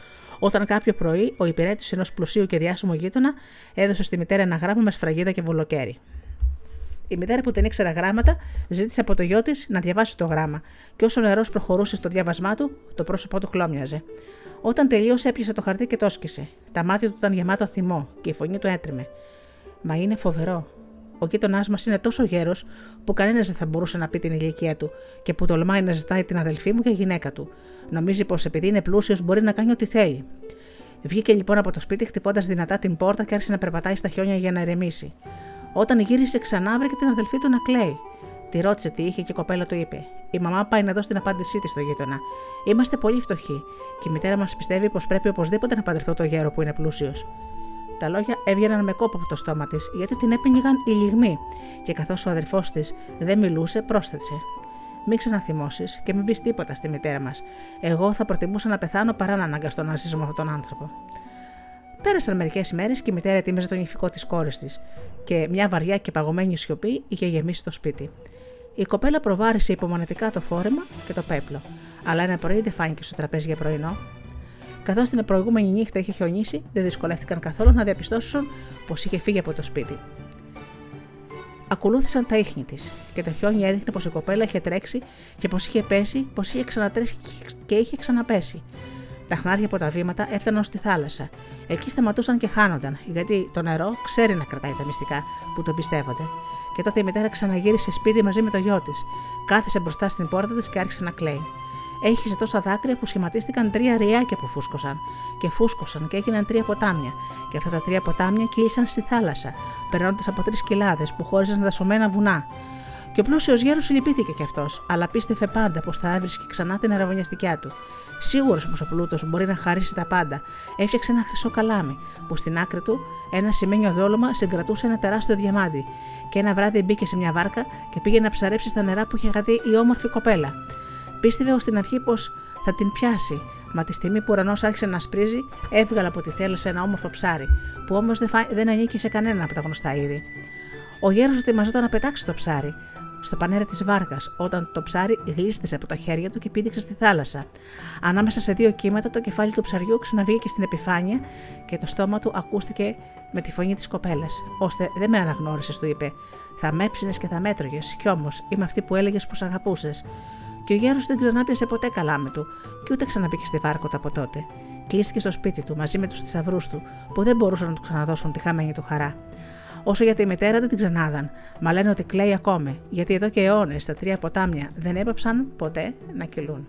Όταν κάποιο πρωί ο υπηρέτης ενός πλουσίου και διάσημου γείτονα έδωσε στη μητέρα ένα γράμμα με σφραγίδα και βολοκαίρι. Η μητέρα που δεν ήξερα γράμματα ζήτησε από το γιο της να διαβάσει το γράμμα, και όσο ο νερός προχωρούσε στο διάβασμά του, το πρόσωπό του χλώμιαζε. Όταν τελείωσε, έπιασε το χαρτί και το σκησε. Τα μάτια του ήταν γεμάτο θυμό και η φωνή του έτρεμε. Μα είναι φοβερό. Ο γείτονά μας είναι τόσο γέρος που κανένας δεν θα μπορούσε να πει την ηλικία του και που τολμάει να ζητάει την αδελφή μου για γυναίκα του. Νομίζει πως επειδή είναι πλούσιος μπορεί να κάνει ό,τι θέλει. Βγήκε λοιπόν από το σπίτι χτυπώντας δυνατά την πόρτα και άρχισε να περπατάει στα χιόνια για να ερεμήσει. Όταν γύρισε ξανά, βρήκε την αδελφή του να κλαίει. Τη ρώτησε τι είχε και η κοπέλα του είπε: Η μαμά πάει να δώσει την απάντησή της στο γείτονα. Είμαστε πολύ φτωχοί και η μητέρα μας πιστεύει πως πρέπει οπωσδήποτε να παντρευτώ το γέρο που είναι πλούσιος. Τα λόγια έβγαιναν με κόπο από το στόμα της, γιατί την έπινγαν οι λιγμοί, και καθώς ο αδερφός της δεν μιλούσε, πρόσθεσε. Μην ξαναθυμώσεις και μην πεις τίποτα στη μητέρα μας. Εγώ θα προτιμούσα να πεθάνω παρά να αναγκαστώ να ζήσω με αυτόν τον άνθρωπο. Πέρασαν μερικές ημέρες και η μητέρα ετοίμαζε τον ηφικό της κόρης της, και μια βαριά και παγωμένη σιωπή είχε γεμίσει το σπίτι. Η κοπέλα προβάρησε υπομονετικά το φόρεμα και το πέπλο, αλλά ένα πρωί δεν φάνηκε στο τραπέζι για πρωινό. Καθώς την προηγούμενη νύχτα είχε χιονίσει, δεν δυσκολεύτηκαν καθόλου να διαπιστώσουν πως είχε φύγει από το σπίτι. Ακολούθησαν τα ίχνη της και το χιόνι έδειχνε πως η κοπέλα είχε τρέξει και πως είχε πέσει, πως είχε ξανατρέξει και είχε ξαναπέσει. Τα χνάρια από τα βήματα έφταναν στη θάλασσα. Εκεί σταματούσαν και χάνονταν, γιατί το νερό ξέρει να κρατάει τα μυστικά που το πιστεύονται. Και τότε η μητέρα ξαναγύρισε σπίτι μαζί με το γιο της. Κάθισε μπροστά στην πόρτα της και άρχισε να κλαίει. Έχιζε τόσα δάκρυα που σχηματίστηκαν τρία ριάκια που φούσκωσαν. Και φούσκωσαν και έγιναν τρία ποτάμια. Και αυτά τα τρία ποτάμια κύλησαν στη θάλασσα, περνώντας από τρεις κοιλάδες που χώριζαν δασωμένα βουνά. Και ο πλούσιος γέρος λυπήθηκε κι αυτός, αλλά πίστευε πάντα πως θα έβρισκε ξανά την αραβωνιαστικιά του. Σίγουρος πως ο πλούτος μπορεί να χαρίσει τα πάντα, έφτιαξε ένα χρυσό καλάμι, που στην άκρη του ένα σημαίνιο δόλωμα συγκρατούσε ένα τεράστιο διαμάντι, και ένα βράδυ μπήκε σε μια βάρκα και πήγε να ψαρέψει στα νερά που είχε γαδεί η όμορφη κοπέλα. Πίστευε ως την αρχή πως θα την πιάσει, μα τη στιγμή που ο ουρανός άρχισε να σπρίζει, έβγαλε από τη θέλασσα ένα όμορφο ψάρι, που όμως δεν, δεν ανήκει σε κανένα από τα γνωστά είδη. Ο γέρος ετοιμαζόταν να πετάξει το ψάρι, στο πανέρι της βάρκας, όταν το ψάρι γλίστησε από τα χέρια του και πήδηξε στη θάλασσα. Ανάμεσα σε δύο κύματα, το κεφάλι του ψαριού ξαναβγήκε στην επιφάνεια και το στόμα του ακούστηκε με τη φωνή της κοπέλας. ώστε δεν με αναγνώρισες, του είπε. Θα με έψινες και θα μέτρωγε, κι όμως είμαι αυτή που έλεγες πως αγαπούσες. Και ο γέρος δεν ξανάπιασε ποτέ καλάμι του, και ούτε ξαναμπήκε στη βάρκα από τότε. Κλείστηκε στο σπίτι του μαζί με τους θησαυρούς του, που δεν μπορούσαν να του ξαναδώσουν τη χαμένη του χαρά. Όσο για τη μητέρα δεν την ξανάδαν, μα λένε ότι κλαίει ακόμη, γιατί εδώ και αιώνες τα τρία ποτάμια δεν έπαψαν ποτέ να κυλούν.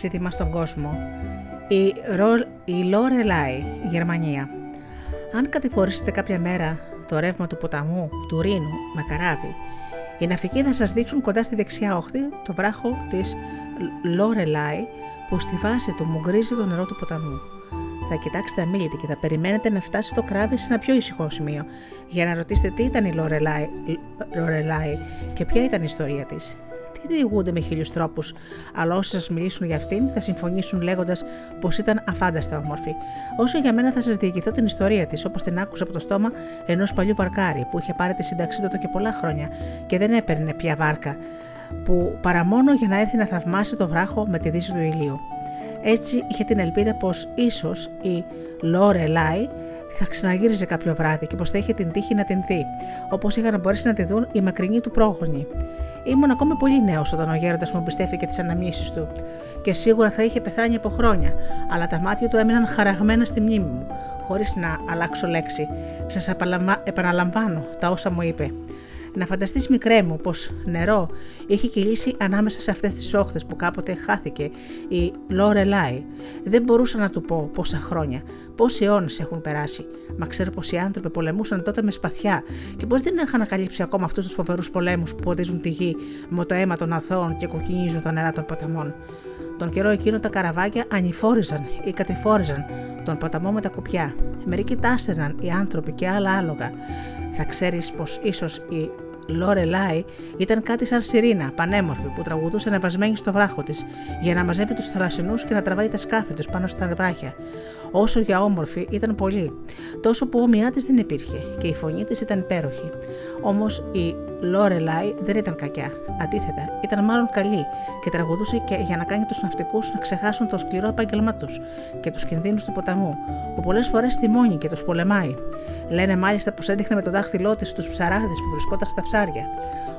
Ταξίδι μας στον κόσμο. Η, Ρο... η Λόρελάι, Γερμανία. Αν κατηφορήσετε κάποια μέρα το ρεύμα του ποταμού, του Ρήνου, με καράβι, οι ναυτικοί θα σας δείξουν κοντά στη δεξιά όχθη το βράχο της Λόρελάι που στη βάση του μουγκρίζει το νερό του ποταμού. Θα κοιτάξετε αμήλυτη και θα περιμένετε να φτάσει το κράβι σε ένα πιο ησυχό σημείο για να ρωτήσετε τι ήταν η Λόρελάι και ποια ήταν η ιστορία της τι διηγούνται με χίλιους τρόπους, αλλά όσοι σας μιλήσουν για αυτήν θα συμφωνήσουν λέγοντας πως ήταν αφάνταστα όμορφη. Όσο για μένα θα σας διηγηθώ την ιστορία της, όπως την άκουσα από το στόμα ενός παλιού βαρκάρι που είχε πάρει τη σύνταξή του εδώ και πολλά χρόνια και δεν έπαιρνε πια βάρκα, που παρά μόνο για να έρθει να θαυμάσει το βράχο με τη δύση του ηλίου. Έτσι είχε την ελπίδα πως ίσως η Λόρε Λάι θα ξαναγύριζε κάποιο βράδυ και πως θα είχε την τύχη να την δει, όπως είχαν μπορέσει να τη δουν οι μακρινοί του πρόγονοι. Ήμουν ακόμη πολύ νέος όταν ο γέροντας μου εμπιστεύτηκε τις αναμνήσεις του και σίγουρα θα είχε πεθάνει από χρόνια, αλλά τα μάτια του έμειναν χαραγμένα στη μνήμη μου, χωρίς να αλλάξω λέξη. Σας επαναλαμβάνω τα όσα μου είπε. Να φανταστείς, μικρέ μου, πως νερό είχε κυλήσει ανάμεσα σε αυτές τις όχθες που κάποτε χάθηκε η Λόρελάι. Δεν μπορούσα να του πω πόσα χρόνια, πόσοι αιώνες έχουν περάσει. Μα ξέρω πως οι άνθρωποι πολεμούσαν τότε με σπαθιά και πως δεν είχαν ανακαλύψει ακόμα αυτούς τους φοβερούς πολέμους που ποτίζουν τη γη με το αίμα των αθώων και κοκκινίζουν τα νερά των ποταμών. Τον καιρό εκείνο τα καραβάκια ανηφόριζαν ή κατηφόριζαν τον ποταμό με τα κουπιά. Μερικοί τάσερναν οι άνθρωποι και άλλα άλογα. Θα ξέρεις πως ίσως η Λόρελάι ήταν κάτι σαν σιρήνα, πανέμορφη, που τραγουδούσε ανεβασμένη στο βράχο της για να μαζεύει τους θαλασσινούς και να τραβάει τα σκάφη τους πάνω στα βράχια. Όσο για όμορφη ήταν πολύ, τόσο που όμοιά της δεν υπήρχε και η φωνή της ήταν υπέροχη. Όμως η Λόρελάι δεν ήταν κακιά. Αντίθετα, ήταν μάλλον καλή και τραγουδούσε και για να κάνει τους ναυτικούς να ξεχάσουν το σκληρό επάγγελμά τους και τους κινδύνους του ποταμού, που πολλές φορές τιμώνει και τους πολεμάει. Λένε μάλιστα πως έδειχνε με το δάχτυλό της τους ψαράδες που βρισκόταν στα ψάρια.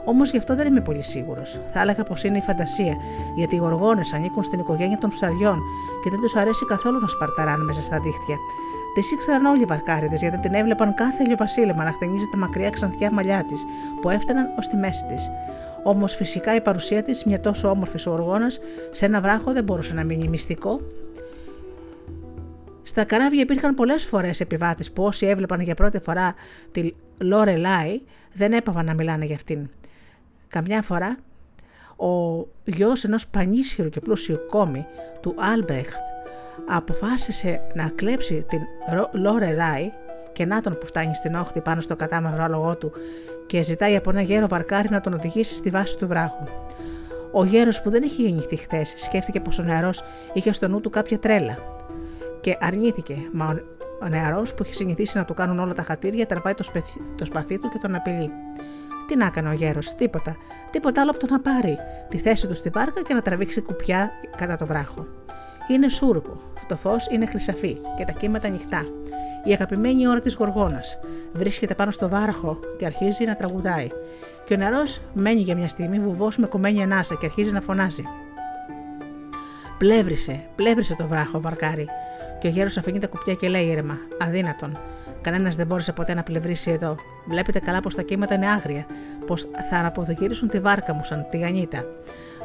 Όμως γι' αυτό δεν είμαι πολύ σίγουρος. Θα έλεγα πως είναι η φαντασία, γιατί οι γοργόνες ανήκουν στην οικογένεια των ψαριών και δεν τους αρέσει καθόλου να σπαρταράνε μέσα στα δίχτυα. Τη ήξεραν όλοι οι βαρκάριδες γιατί την έβλεπαν κάθε ηλιοβασίλεμα να χτενίζει τα μακριά ξανθιά μαλλιά της που έφταναν ως τη μέση της. Όμως φυσικά η παρουσία της, μια τόσο όμορφης οργόνα, σε ένα βράχο δεν μπορούσε να μείνει μυστικό. Στα καράβια υπήρχαν πολλές φορές επιβάτες που όσοι έβλεπαν για πρώτη φορά τη Λορελάι δεν έπαυαν να μιλάνε για αυτήν. Καμιά φορά ο γιος ενός πανίσχυρου και πλούσιου κόμι του Άλμπρεχτ αποφάσισε να κλέψει την Λορελάι και νά τον που φτάνει στην όχθη πάνω στο κατάμαυρο άλογό του και ζητάει από ένα γέρο βαρκάρι να τον οδηγήσει στη βάση του βράχου. Ο γέρος που δεν είχε γεννηθεί χθες σκέφτηκε πως ο νεαρός είχε στο νου του κάποια τρέλα και αρνήθηκε, μα ο νεαρός που είχε συνηθίσει να του κάνουν όλα τα χατήρια τραβάει το, το σπαθί του και τον απειλεί. Τι να έκανε ο γέρος, τίποτα. Τίποτα άλλο από το να πάρει τη θέση του στη βάρκα και να τραβήξει κουπιά κατά το βράχο. Είναι σούρουπο. Το φως είναι χρυσαφί και τα κύματα ανοιχτά. Η αγαπημένη ώρα της γοργόνας βρίσκεται πάνω στο βάραχο και αρχίζει να τραγουδάει. Και ο νερό μένει για μια στιγμή βουβός με κομμένη ανάσα και αρχίζει να φωνάζει. Πλεύρισε, πλεύρισε το βράχο, βαρκάρι. Και ο γέρος αφήνει τα κουπιά και λέει ήρεμα: Αδύνατον. Κανένας δεν μπόρεσε ποτέ να πλευρίσει εδώ. Βλέπετε καλά πως τα κύματα είναι άγρια, πως θα αναποδογυρίσουν τη βάρκα μου σαν τη γανίτα.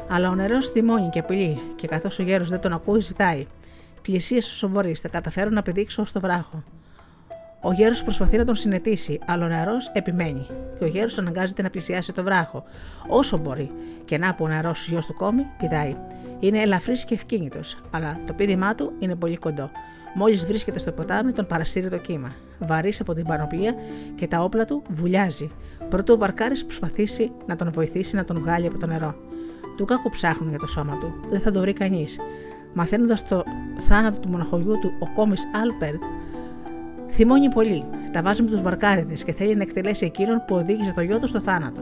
Αλλά ο νερός θυμώνει και απειλεί, και καθώς ο γέρος δεν τον ακούει, ζητάει. Πλησίε όσο μπορεί, θα καταφέρω να πηδήξω ως το βράχο. Ο γέρος προσπαθεί να τον συνετίσει, αλλά ο νερός επιμένει, και ο γέρος αναγκάζεται να πλησιάσει το βράχο όσο μπορεί. Και να που ο νερός γιος του κόμι πηδάει. Είναι ελαφρύς και ευκίνητος, αλλά το πίδημά του είναι πολύ κοντό. Μόλις βρίσκεται στο ποτάμι, τον παρασύρει το κύμα. Βαρύς από την πανοπλία και τα όπλα του βουλιάζει. Πρωτού ο Βαρκάρης προσπαθήσει να τον βοηθήσει να τον βγάλει από το νερό. Του κάκου ψάχνουν για το σώμα του. Δεν θα το βρει κανείς. Μαθαίνοντας το θάνατο του μοναχογιού του, ο κόμις Άλπερτ θυμώνει πολύ. Τα βάζει με τους βαρκάριδες και θέλει να εκτελέσει εκείνον που οδήγησε το γιο του στο θάνατο.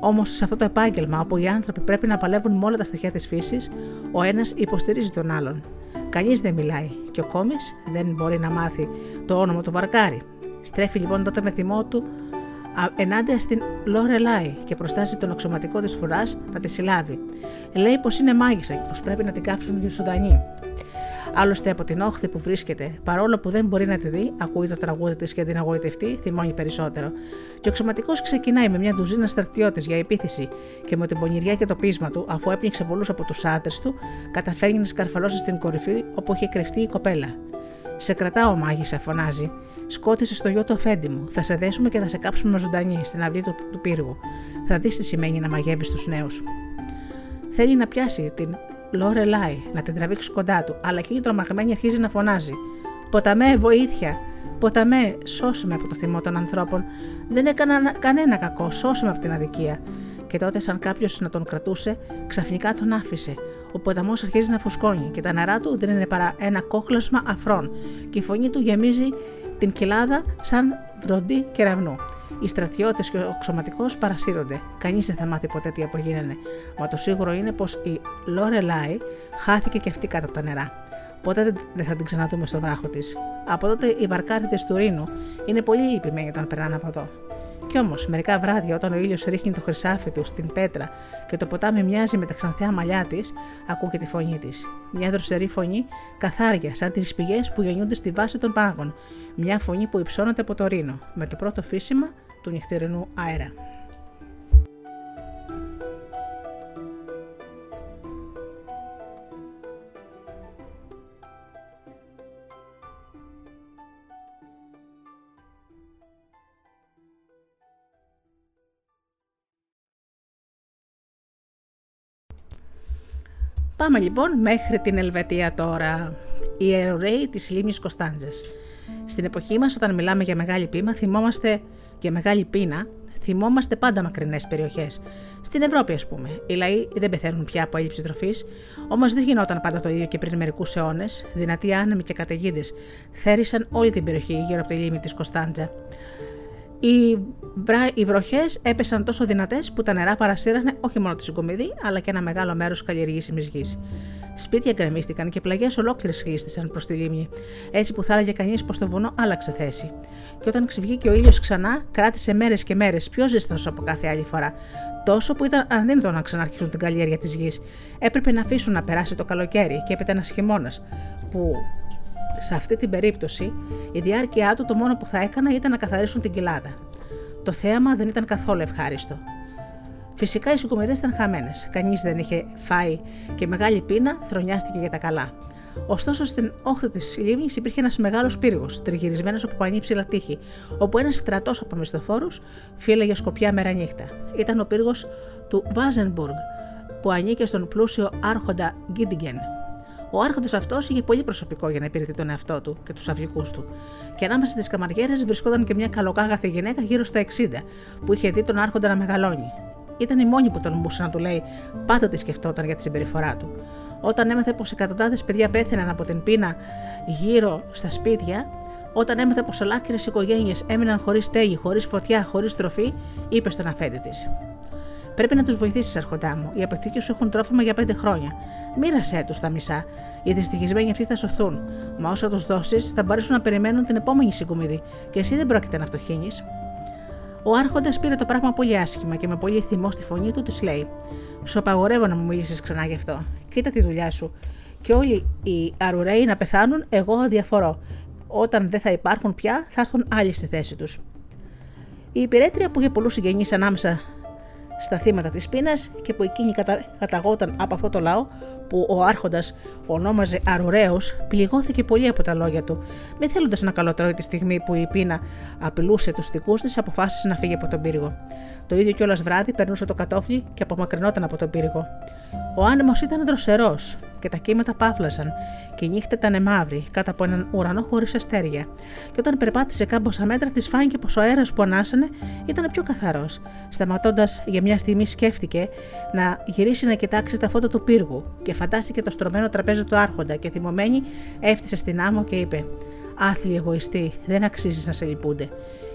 Όμως σε αυτό το επάγγελμα, όπου οι άνθρωποι πρέπει να παλεύουν με όλα τα στοιχεία της φύσης, ο ένας υποστηρίζει τον άλλον. Κανείς δεν μιλάει και ο κόμι δεν μπορεί να μάθει το όνομα του Βαρκάρι. Στρέφει λοιπόν τότε με θυμό του ενάντια στην Λόρελάι και προστάζει τον αξιωματικό της φουρά να τη συλλάβει. Λέει πως είναι μάγισσα και πως πρέπει να την κάψουν οι ζωντανοί. Άλλωστε από την όχθη που βρίσκεται, παρόλο που δεν μπορεί να τη δει, ακούει το τραγούδι της και την αγωγητευτεί, θυμώνει περισσότερο. Και ο αξιωματικό ξεκινάει με μια ντουζίνα στρατιώτε για επίθεση και με την πονηριά και το πείσμα του, αφού έπνιξε πολλούς από τους άντρες του, καταφέρνει να σκαρφαλώσει στην κορυφή όπου είχε κρυφτεί η κοπέλα. Σε κρατάω, μάγισσα, φωνάζει. Σκότησε στο γιο του αφέντη μου. Θα σε δέσουμε και θα σε κάψουμε ζωντανή στην αυλή του, του πύργου. Θα δεις τι σημαίνει να μαγεύεις τους νέους. Θέλει να πιάσει την Λόρελάι, να την τραβήξει κοντά του, αλλά εκείνη τρομαγμένη αρχίζει να φωνάζει. Ποταμέ, βοήθεια! Ποταμέ, σώσουμε από το θυμό των ανθρώπων. Δεν έκανα κανένα κακό, σώσουμε από την αδικία. Και τότε, σαν κάποιος να τον κρατούσε, ξαφνικά τον άφησε. Ο ποταμός αρχίζει να φουσκώνει και τα νερά του δεν είναι παρά ένα κόχλασμα αφρών, και η φωνή του γεμίζει την κοιλάδα σαν βροντί κεραυνού. Οι στρατιώτες και ο αξιωματικό παρασύρονται. Κανείς δεν θα μάθει ποτέ τι απογίνανε. Μα το σίγουρο είναι πως η Λόρελάι χάθηκε και αυτή κάτω από τα νερά. Ποτέ δεν θα την ξαναδούμε στο βράχο της. Από τότε οι βαρκάριδες του Ρήνου είναι πολύ λυπημένοι όταν περνάνε από εδώ. Κι όμως, μερικά βράδια, όταν ο ήλιος ρίχνει το χρυσάφι του στην πέτρα και το ποτάμι μοιάζει με τα ξανθιά μαλλιά της, ακούγεται τη φωνή της. Μια δροσερή φωνή, καθάρια, σαν τις πηγές που γεννιούνται στη βάση των πάγων. Μια φωνή που υψώνεται από το ρήνο, με το πρώτο φύσιμα του νυχτερινού αέρα. Πάμε λοιπόν μέχρι την Ελβετία τώρα. Η αεροραίοι της λίμνης Κωνσταντζες. Στην εποχή μας όταν μιλάμε για μεγάλη πείμα θυμόμαστε για μεγάλη πείνα, θυμόμαστε πάντα μακρινές περιοχές. Στην Ευρώπη, ας πούμε. Οι λαοί δεν πεθαίνουν πια από έλλειψη τροφής, όμως δεν γινόταν πάντα το ίδιο και πριν μερικούς αιώνες. Δυνατοί άνεμοι και καταιγίδες θέρισαν όλη την περιοχή γύρω από τη λίμνη της Κωνσταντζα. Οι, βρα... οι βροχές έπεσαν τόσο δυνατές που τα νερά παρασύρανε όχι μόνο τη συγκομιδή, αλλά και ένα μεγάλο μέρος καλλιεργήσιμη γης. Σπίτια γκρεμίστηκαν και πλαγιές ολόκληρες χλίστησαν προς τη λίμνη, έτσι που θα έλεγε κανείς πως το βουνό άλλαξε θέση. Και όταν ξεβγήκε ο ήλιος ξανά, κράτησε μέρες και μέρες πιο ζεστός από κάθε άλλη φορά. Τόσο που ήταν αδύνατο να ξαναρχίσουν την καλλιέργεια της γης. Έπρεπε να αφήσουν να περάσει το καλοκαίρι και έπειτα ένας χειμώνας, που σε αυτή την περίπτωση η διάρκεια του το μόνο που θα έκανα ήταν να καθαρίσουν την κοιλάδα. Το θέαμα δεν ήταν καθόλου ευχάριστο. Φυσικά οι συγκομιδές ήταν χαμένες. Κανείς δεν είχε φάει και μεγάλη πείνα θρονιάστηκε για τα καλά. Ωστόσο, στην όχθη της λίμνης υπήρχε ένας μεγάλος πύργος, τριγυρισμένος από πανύψηλα τείχη, όπου ένας στρατός από μισθοφόρους φύλαγε σκοπιά μέρα νύχτα. Ήταν ο πύργος του Βάζενμπουργκ, που ανήκε στον πλούσιο άρχοντα Γκίντιγκεν. Ο άρχοντας αυτός είχε πολύ προσωπικό για να υπηρετεί τον εαυτό του και τους αυλικού του. Και ανάμεσα στις καμαριέρες βρισκόταν και μια καλοκάγαθη γυναίκα γύρω στα 60, που είχε δει τον άρχοντα να μεγαλώνει. Ήταν η μόνη που τολμούσε να του λέει, πάντα τη σκεφτόταν για τη συμπεριφορά του. Όταν έμαθε πως εκατοντάδες παιδιά πέθαιναν από την πείνα γύρω στα σπίτια, όταν έμαθε πως ολάκυρες οικογένειες έμειναν χωρίς στέγη, χωρίς φωτιά, χωρίς τροφή, είπε στον αφέντη της. Πρέπει να τους βοηθήσεις, Αρχοντά μου. Οι αποθήκες σου έχουν τρόφιμα για πέντε χρόνια. Μοίρασέ τους τα μισά. Οι δυστυχισμένοι αυτοί θα σωθούν. Μα όσο τους δώσεις, θα μπορέσουν να περιμένουν την επόμενη συγκομιδή και εσύ δεν πρόκειται να φτωχύνεις. Ο Άρχοντας πήρε το πράγμα πολύ άσχημα και με πολύ θυμό στη φωνή του της λέει: Σου απαγορεύω να μου μιλήσεις ξανά γι' αυτό. Κοίτα τη δουλειά σου. Και όλοι οι αρουραίοι να πεθάνουν, εγώ διαφορώ. Όταν δεν θα υπάρχουν πια, θα έρθουν άλλοι στη θέση τους. Η υπηρέτρια που είχε πολλούς συγγενείς ανάμεσα στα θύματα της πείνας και που εκείνη κατα... καταγόταν από αυτό το λαό που ο Άρχοντας ονόμαζε Αρουραίος, πληγώθηκε πολύ από τα λόγια του. Μη θέλοντας να καλοτρώει τη στιγμή που η πείνα απειλούσε τους δικούς της, αποφάσισε να φύγει από τον πύργο. Το ίδιο κιόλας βράδυ περνούσε το κατόφλι και απομακρυνόταν από τον πύργο. Ο άνεμος ήταν δροσερός και τα κύματα παύλαζαν και η νύχτα ήταν μαύρη κάτω από έναν ουρανό χωρίς αστέρια. Και όταν περπάτησε κάμποσα μέτρα, της φάνηκε πως ο αέρας που ανάσανε ήταν πιο καθαρός. Σταματώντας για μια στιγμή, σκέφτηκε να γυρίσει να κοιτάξει τα φώτα του πύργου και φαντάστηκε το στρωμένο τραπέζι του Άρχοντα και θυμωμένη έφτιασε στην άμμο και είπε: Άθλη εγωιστή, δεν αξίζει να σε λυπούνται.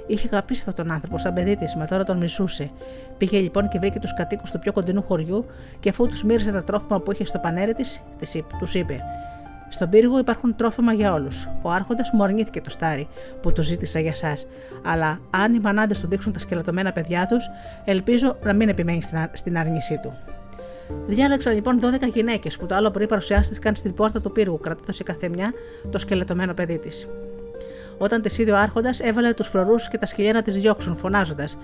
Είχε αγαπήσει αυτόν τον άνθρωπο σαν παιδί της, μα τώρα τον μισούσε. Πήγε λοιπόν και βρήκε τους κατοίκους του πιο κοντινού χωριού και αφού τους μοίρασε τα τρόφιμα που είχε στο πανέρι της, τους είπε: Στον πύργο υπάρχουν τρόφιμα για όλους. Ο Άρχοντας μου αρνήθηκε το στάρι που το ζήτησα για εσά. Αλλά αν οι μανάδε του δείξουν τα σκελατωμένα παιδιά τους, ελπίζω να μην επιμένει στην άρνησή του. Διάλεξαν λοιπόν 12 γυναίκες που το άλλο πρωί παρουσιάστηκαν στην πόρτα του πύργου, κρατώντας η καθεμιά το σκελετωμένο παιδί της. Όταν τη είδε ο Άρχοντας, έβαλε τους φρουρού και τα σκυλιά να τις διώξουν, φωνάζοντας: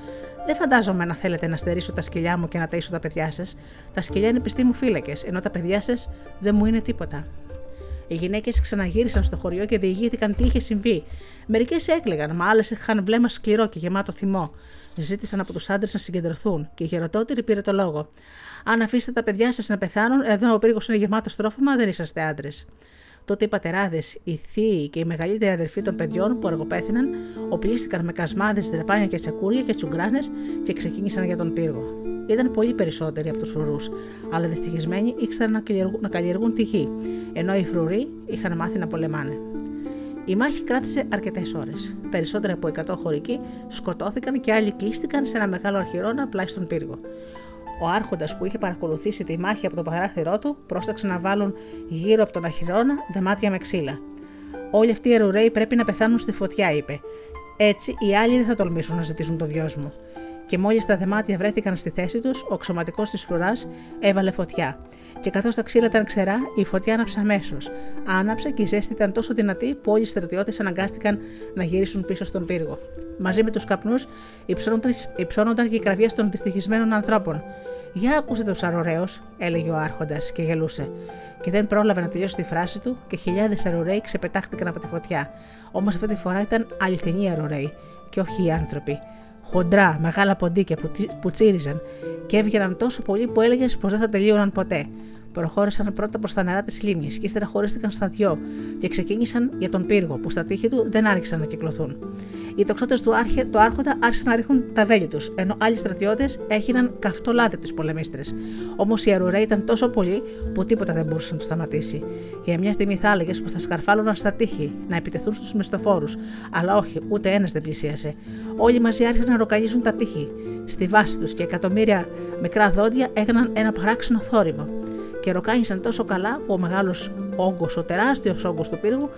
Δεν φαντάζομαι να θέλετε να στερήσω τα σκυλιά μου και να ταΐσω τα παιδιά σας. Τα σκυλιά είναι πιστοί μου φύλακες, ενώ τα παιδιά σας δεν μου είναι τίποτα. Οι γυναίκες ξαναγύρισαν στο χωριό και διηγήθηκαν τι είχε συμβεί. Μερικές έκλαιγαν, μα άλλες είχαν βλέμμα σκληρό και γεμάτο θυμό. Ζήτησαν από τους άντρες να συγκεντρωθούν και η χειροτότερη πήρε το λόγο. Αν αφήσετε τα παιδιά σας να πεθάνουν, εδώ ο πύργος είναι γεμάτο τρόφιμα, δεν είσαστε άντρες. Τότε οι πατεράδες, οι θείοι και οι μεγαλύτεροι αδερφοί των παιδιών που αργοπέθυναν, οπλίστηκαν με κασμάδες, δρεπάνια και σακούρια και τσουγκράνες και ξεκίνησαν για τον πύργο. Ήταν πολύ περισσότεροι από τους φρουρούς, αλλά δυστυχισμένοι ήξεραν να καλλιεργούν, να καλλιεργούν τη γη, ενώ οι φρουροί είχαν μάθει να πολεμάνε. Η μάχη κράτησε αρκετές ώρες. Περισσότεροι από 100 χωρικοί σκοτώθηκαν και άλλοι κλείστηκαν σε ένα μεγάλο αρχιρόνα πλάι στον πύργο. Ο Άρχοντας που είχε παρακολουθήσει τη μάχη από το παράθυρό του πρόσταξε να βάλουν γύρω από τον αχυρώνα δεμάτια με ξύλα. Όλοι αυτοί οι ερουραίοι πρέπει να πεθάνουν στη φωτιά, είπε. Έτσι οι άλλοι δεν θα τολμήσουν να ζητήσουν το μου και μόλις τα δεμάτια βρέθηκαν στη θέση τους, ο ξωματικός της φρουράς έβαλε φωτιά. Και καθώς τα ξύλα ήταν ξερά, η φωτιά άναψε αμέσως. Άναψε και η ζέστη ήταν τόσο δυνατή που όλοι οι στρατιώτες αναγκάστηκαν να γυρίσουν πίσω στον πύργο. Μαζί με τους καπνούς υψώνονταν και οι κραυγές των δυστυχισμένων ανθρώπων. Για άκουσε του αρωρέου, έλεγε ο Άρχοντας και γελούσε. Και δεν πρόλαβε να τελειώσει τη φράση του και χιλιάδες αρωραίοι ξεπετάχτηκαν από τη φωτιά. Όμως αυτή τη φορά ήταν αληθινοί αρωραίοι και όχι οι άνθρωποι χοντρά, μεγάλα ποντίκια που, που τσίριζαν και έβγαιναν τόσο πολύ που έλεγες πως δεν θα τελείωναν ποτέ. Προχώρησαν πρώτα προς τα νερά της λίμνης και ύστερα χωρίστηκαν στα δυο και ξεκίνησαν για τον πύργο που στα τείχη του δεν άρχισαν να κυκλοθούν. Οι τοξότες του, άρχε, του Άρχοντα άρχισαν να ρίχνουν τα βέλη τους, ενώ άλλοι στρατιώτες έγιναν καυτό λάδι από τι πολεμίστρες. Όμως οι αρουραίοι ήταν τόσο πολλοί που τίποτα δεν μπορούσε να τους σταματήσει. Για μια στιγμή θα έλεγες πως θα σκαρφάλωναν στα τείχη να επιτεθούν στους μισθοφόρους, αλλά όχι, ούτε ένας δεν πλησίασε. Όλοι μαζί άρχισαν να ροκαλίζουν τα τείχη στη βάση τους και εκατομμύρια μικρά δόντια έγιναν ένα παράξενο θόρυβο και ροκάνησαν τόσο καλά που ο μεγάλος όγκος, ο τεράστιος όγκος του πύργου,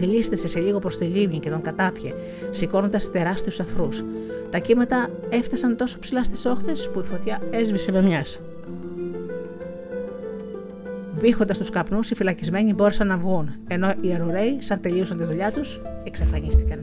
γλίστησε σε λίγο προς τη λίμνη και τον κατάπιε, σηκώνοντας τεράστιους αφρούς. Τα κύματα έφτασαν τόσο ψηλά στις όχθες που η φωτιά έσβησε με μιας. Βήχοντας τους καπνούς, οι φυλακισμένοι μπόρεσαν να βγουν, ενώ οι αρουραίοι, σαν τελείωσαν τη δουλειά τους, εξαφανίστηκαν.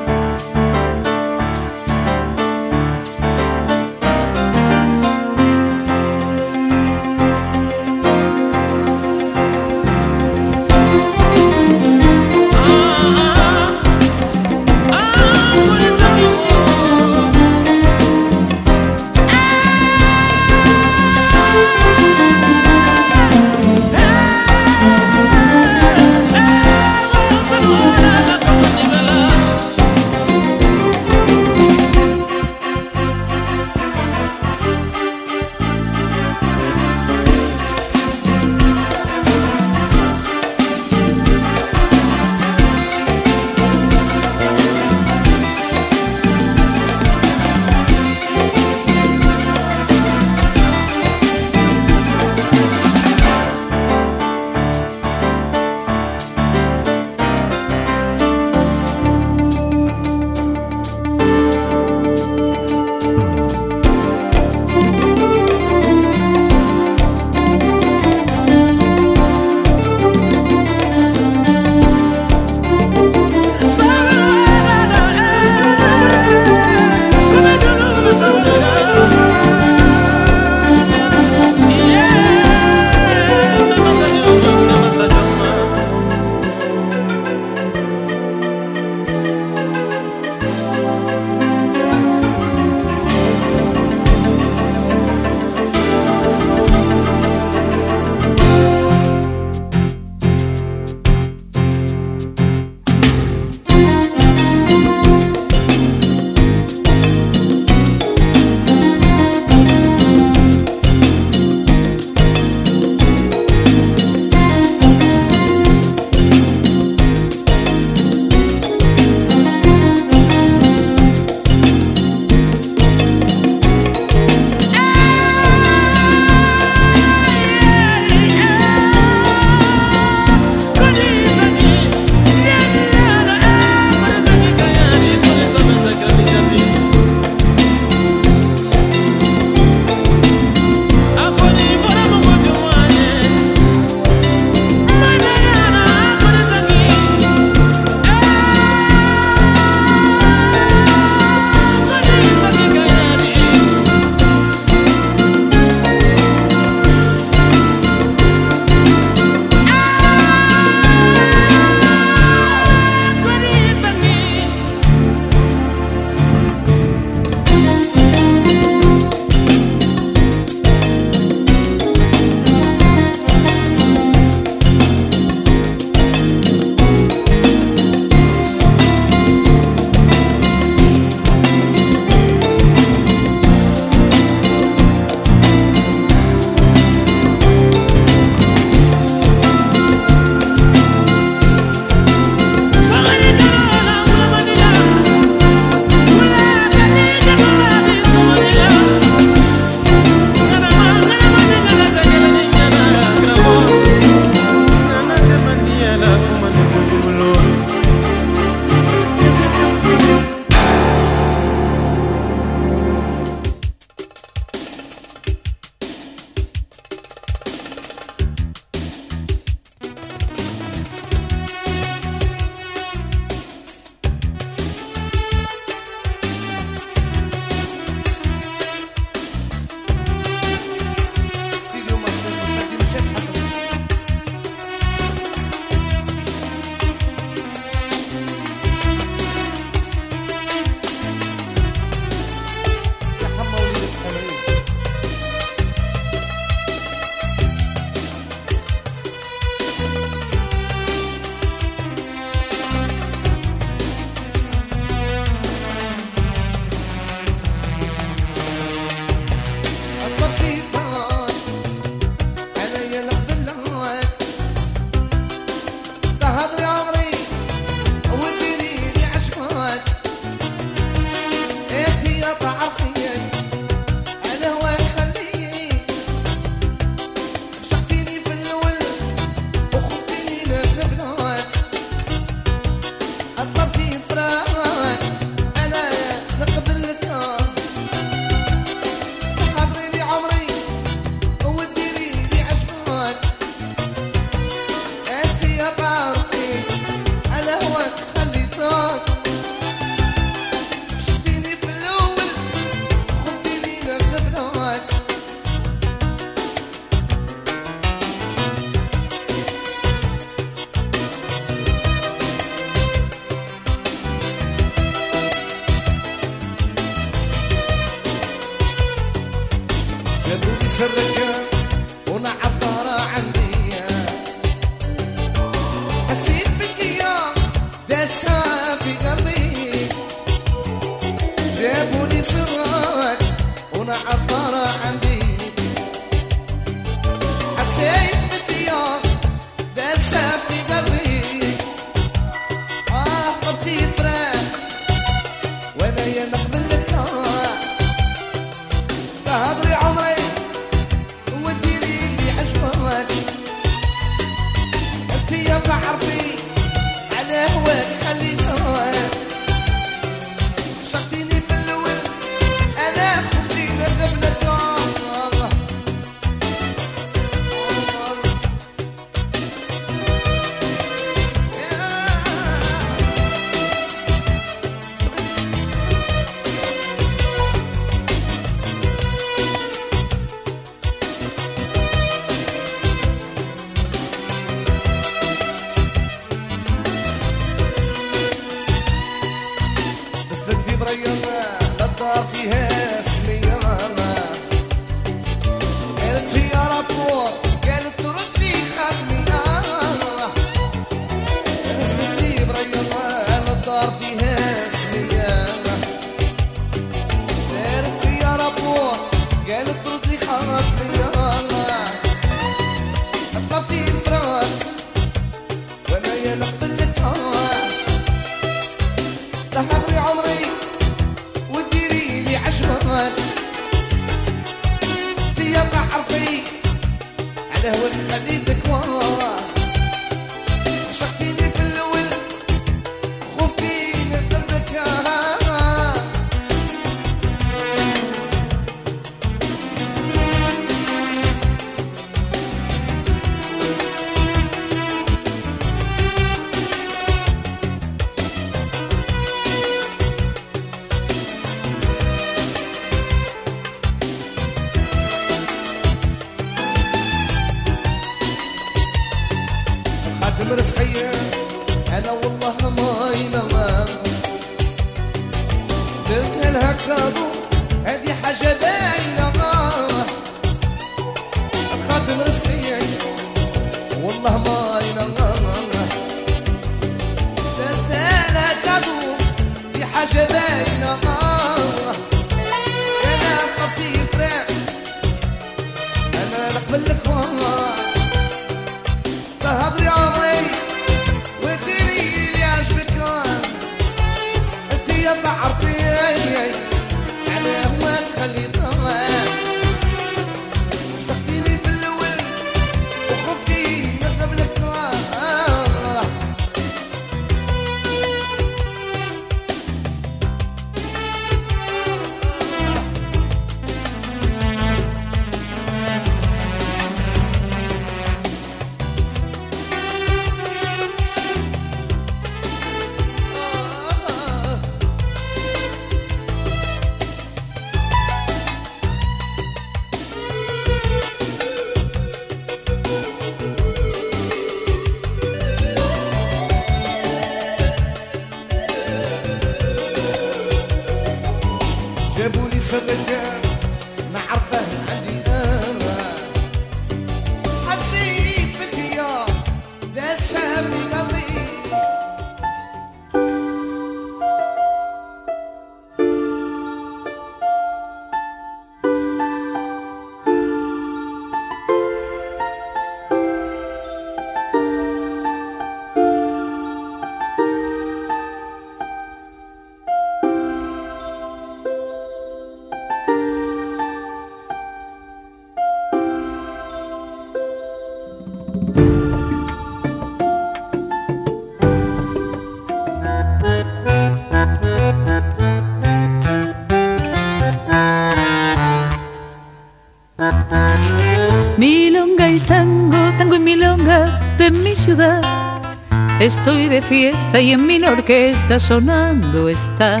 Estoy de fiesta y en mi orquesta sonando está.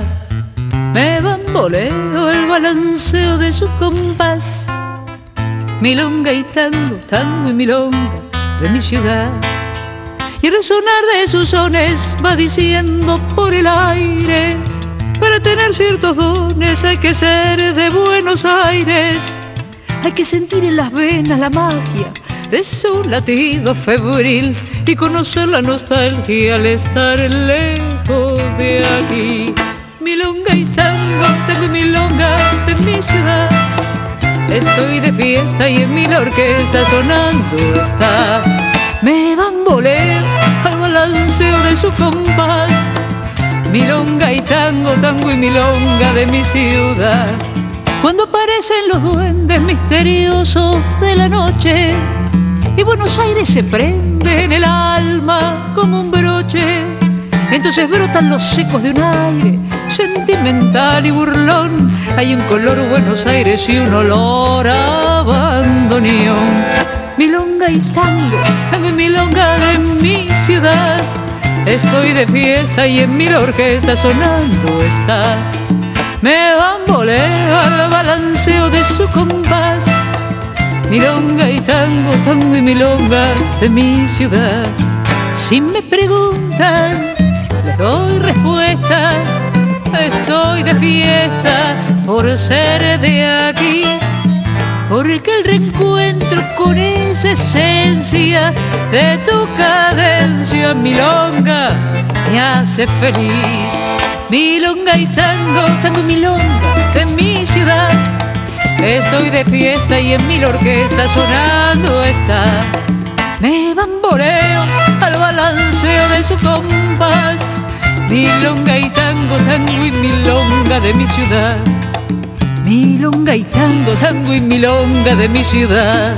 Me bamboleo el balanceo de su compás. Milonga y tango, tango y milonga de mi ciudad. Y el resonar de sus sones va diciendo por el aire. Para tener ciertos dones hay que ser de Buenos Aires. Hay que sentir en las venas la magia de su latido febril y conocer la nostalgia al estar lejos de aquí. Milonga y tango, tengo milonga de mi ciudad. Estoy de fiesta y en mi orquesta sonando está. Me bamboleo al balanceo de su compás. Milonga y tango, tango y milonga de mi ciudad. Cuando aparecen los duendes misteriosos de la noche y Buenos Aires se prende en el alma como un broche. Entonces brotan los ecos de un aire sentimental y burlón. Hay un color Buenos Aires y un olor a bandoneón. Milonga y tango, tango y milonga de mi ciudad. Estoy de fiesta y en mi orquesta sonando está. Me bamboleo al balanceo de su compás milonga y tango, tango y milonga de mi ciudad. Si me preguntan, les doy respuesta. Estoy de fiesta por ser de aquí, porque el reencuentro con esa esencia de tu cadencia milonga me hace feliz. Milonga y tango, tango y milonga de mi ciudad Estoy de fiesta y en mi orquesta sonando está. Me bamboleo al balanceo de su compás. Milonga y tango, tango y milonga de mi ciudad. Milonga y tango, tango y milonga de mi ciudad.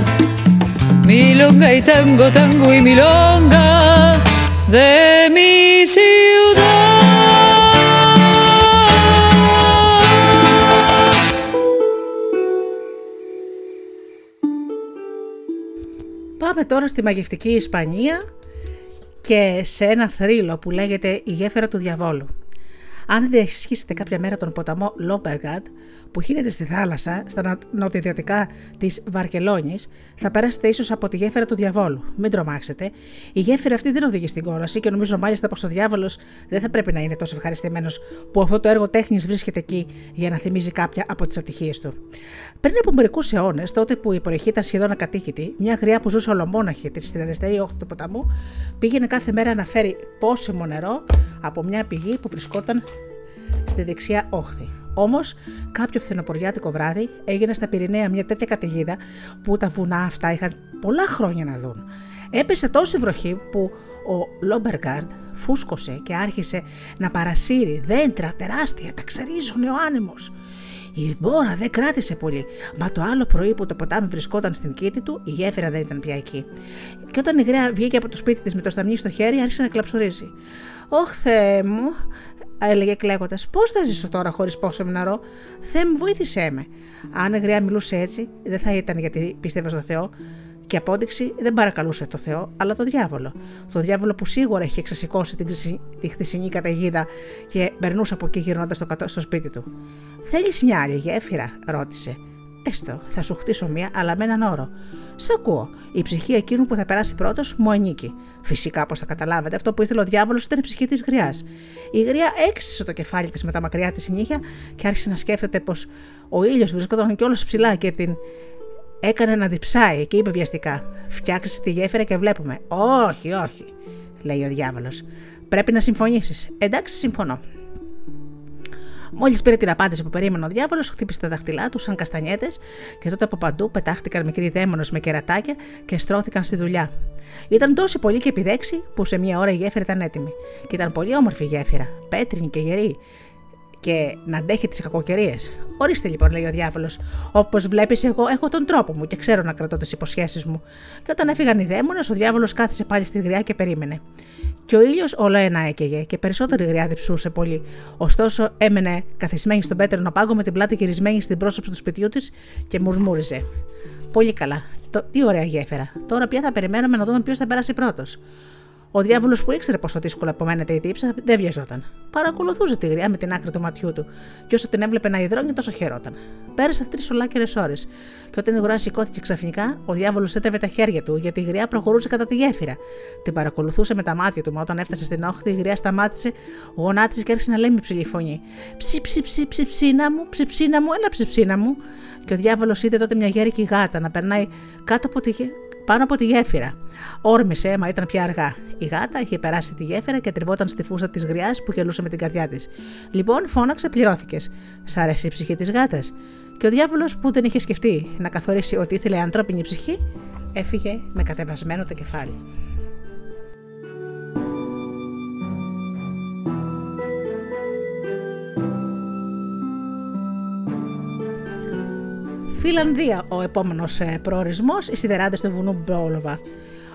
Milonga y tango, tango y milonga de mi ciudad. Πάμε τώρα στη μαγευτική Ισπανία και σε ένα θρύλο που λέγεται «Η γέφυρα του διαβόλου». Αν διασχίσετε κάποια μέρα τον ποταμό Λόμπεργαντ, που χύνεται στη θάλασσα, στα νοτιοδυτικά της Βαρκελόνης, θα περάσετε ίσως από τη γέφυρα του διαβόλου. Μην τρομάξετε. Η γέφυρα αυτή δεν οδηγεί στην κόλαση και νομίζω μάλιστα πως ο διάβολος δεν θα πρέπει να είναι τόσο ευχαριστημένος που αυτό το έργο τέχνης βρίσκεται εκεί για να θυμίζει κάποια από τις ατυχίες του. Πριν από μερικούς αιώνες, τότε που η περιοχή ήταν σχεδόν ακατοίκητη, μια γριά που ζούσε ολομόναχη στην αριστερή όχθη του ποταμού πήγαινε κάθε μέρα να φέρει πόσιμο νερό από μια πηγή που βρισκόταν στη δεξιά όχθη. Όμως, κάποιο φθινοποριάτικο βράδυ έγινε στα Πυρηναία μια τέτοια καταιγίδα που τα βουνά αυτά είχαν πολλά χρόνια να δουν. Έπεσε τόση βροχή που ο Λόμπεργκαρντ φούσκωσε και άρχισε να παρασύρει δέντρα τεράστια, τα ξερίζωνε ο άνεμος. Η μπόρα δεν κράτησε πολύ, μα το άλλο πρωί που το ποτάμι βρισκόταν στην κήτη του, η γέφυρα δεν ήταν πια εκεί. Και όταν η γραία βγήκε από το σπίτι της με το σταμνί στο χέρι, άρχισε να κλαψουρίζει. Ωχ, Θεέ μου, έλεγε κλαίγοντας. Πώς θα ζήσω τώρα χωρίς πόσο νερό, Θεέ μου, βοήθησέ με. Αν η γριά μιλούσε έτσι, δεν θα ήταν γιατί πίστευες στο Θεό. Και απόδειξη δεν παρακαλούσε το Θεό, αλλά το διάβολο. Το διάβολο που σίγουρα είχε εξασηκώσει την τη χθεσινή καταιγίδα και περνούσε από εκεί γυρνώντας στο, στο σπίτι του. Θέλεις μια άλλη γέφυρα, ρώτησε. Έστω, θα σου χτίσω μία, αλλά με έναν όρο. Σ' ακούω. Η ψυχή εκείνου που θα περάσει πρώτος μου ανήκει. Φυσικά, όπως θα καταλάβετε, αυτό που ήθελε ο διάβολος ήταν η ψυχή της γριάς. Η γριά έξισε το κεφάλι της με τα μακριά της νύχια και άρχισε να σκέφτεται πως ο ήλιος βρισκόταν κιόλας ψηλά και την έκανε να διψάει και είπε βιαστικά: Φτιάξει τη γέφυρα και βλέπουμε. Όχι, όχι, λέει ο διάβολος. Πρέπει να συμφωνήσεις. Εντάξει, συμφωνώ. Μόλις πήρε την απάντηση που περίμενε ο διάβολος, χτύπησε τα δάχτυλά του σαν καστανιέτες και τότε από παντού πετάχτηκαν μικροί δαίμονες με κερατάκια και στρώθηκαν στη δουλειά. Ήταν τόσο πολύ και επιδέξει που σε μία ώρα η γέφυρα ήταν έτοιμη. Και ήταν πολύ όμορφη η γέφυρα, πέτρινη και γερή, και να αντέχει τις κακοκαιρίες. Ορίστε λοιπόν, λέει ο διάβολος. Όπως βλέπεις, εγώ έχω τον τρόπο μου και ξέρω να κρατώ τις υποσχέσεις μου. Και όταν έφυγαν οι δαίμονες, ο διάβολος κάθισε πάλι στη γριά και περίμενε. Και ο ήλιος όλο ένα έκαιγε και περισσότερη γριά διψούσε πολύ. Ωστόσο, έμενε καθισμένη στον πέτρινο πάγκο με την πλάτη γυρισμένη στην πρόσωψη του σπιτιού της και μουρμούριζε. Πολύ καλά. Το, τι ωραία γέφυρα. Τώρα πια θα περιμένουμε να δούμε ποιος θα περάσει πρώτος. Ο διάβολος που ήξερε πόσο δύσκολο απομένεται η δίψα δεν βιαζόταν. Παρακολουθούσε τη γριά με την άκρη του ματιού του, και όσο την έβλεπε να υδρώνει, τόσο χαιρόταν. Πέρασε τρεις ολάκερες ώρες, και όταν η γριά σηκώθηκε ξαφνικά, ο διάβολος έτεβε τα χέρια του, γιατί η γριά προχωρούσε κατά τη γέφυρα. Την παρακολουθούσε με τα μάτια του, μα όταν έφτασε στην όχθη, η γριά σταμάτησε, γονάτισε και άρχισε να λέει με ψηλή φωνή: Ψι, ψι, ψι, ψιψίνα μου, ψιψίνα μου, ένα ψιψίνα μου. Και ο διάβολος είδε τότε μια γέρικη γάτα να περνάει κάτω από τη, πάνω από τη γέφυρα. Όρμησε, μα ήταν πια αργά. Η γάτα είχε περάσει τη γέφυρα και τριβόταν στη φούστα της γριάς που γελούσε με την καρδιά της. Λοιπόν, φώναξε, πληρώθηκες. Σ' άρεσε η ψυχή της γάτας. Και ο διάβολος που δεν είχε σκεφτεί να καθορίσει ότι ήθελε ανθρώπινη ψυχή, έφυγε με κατεβασμένο το κεφάλι. Φιλανδία ο επόμενος προορισμός, οι σιδεράδες του βουνού Μπόλοβα.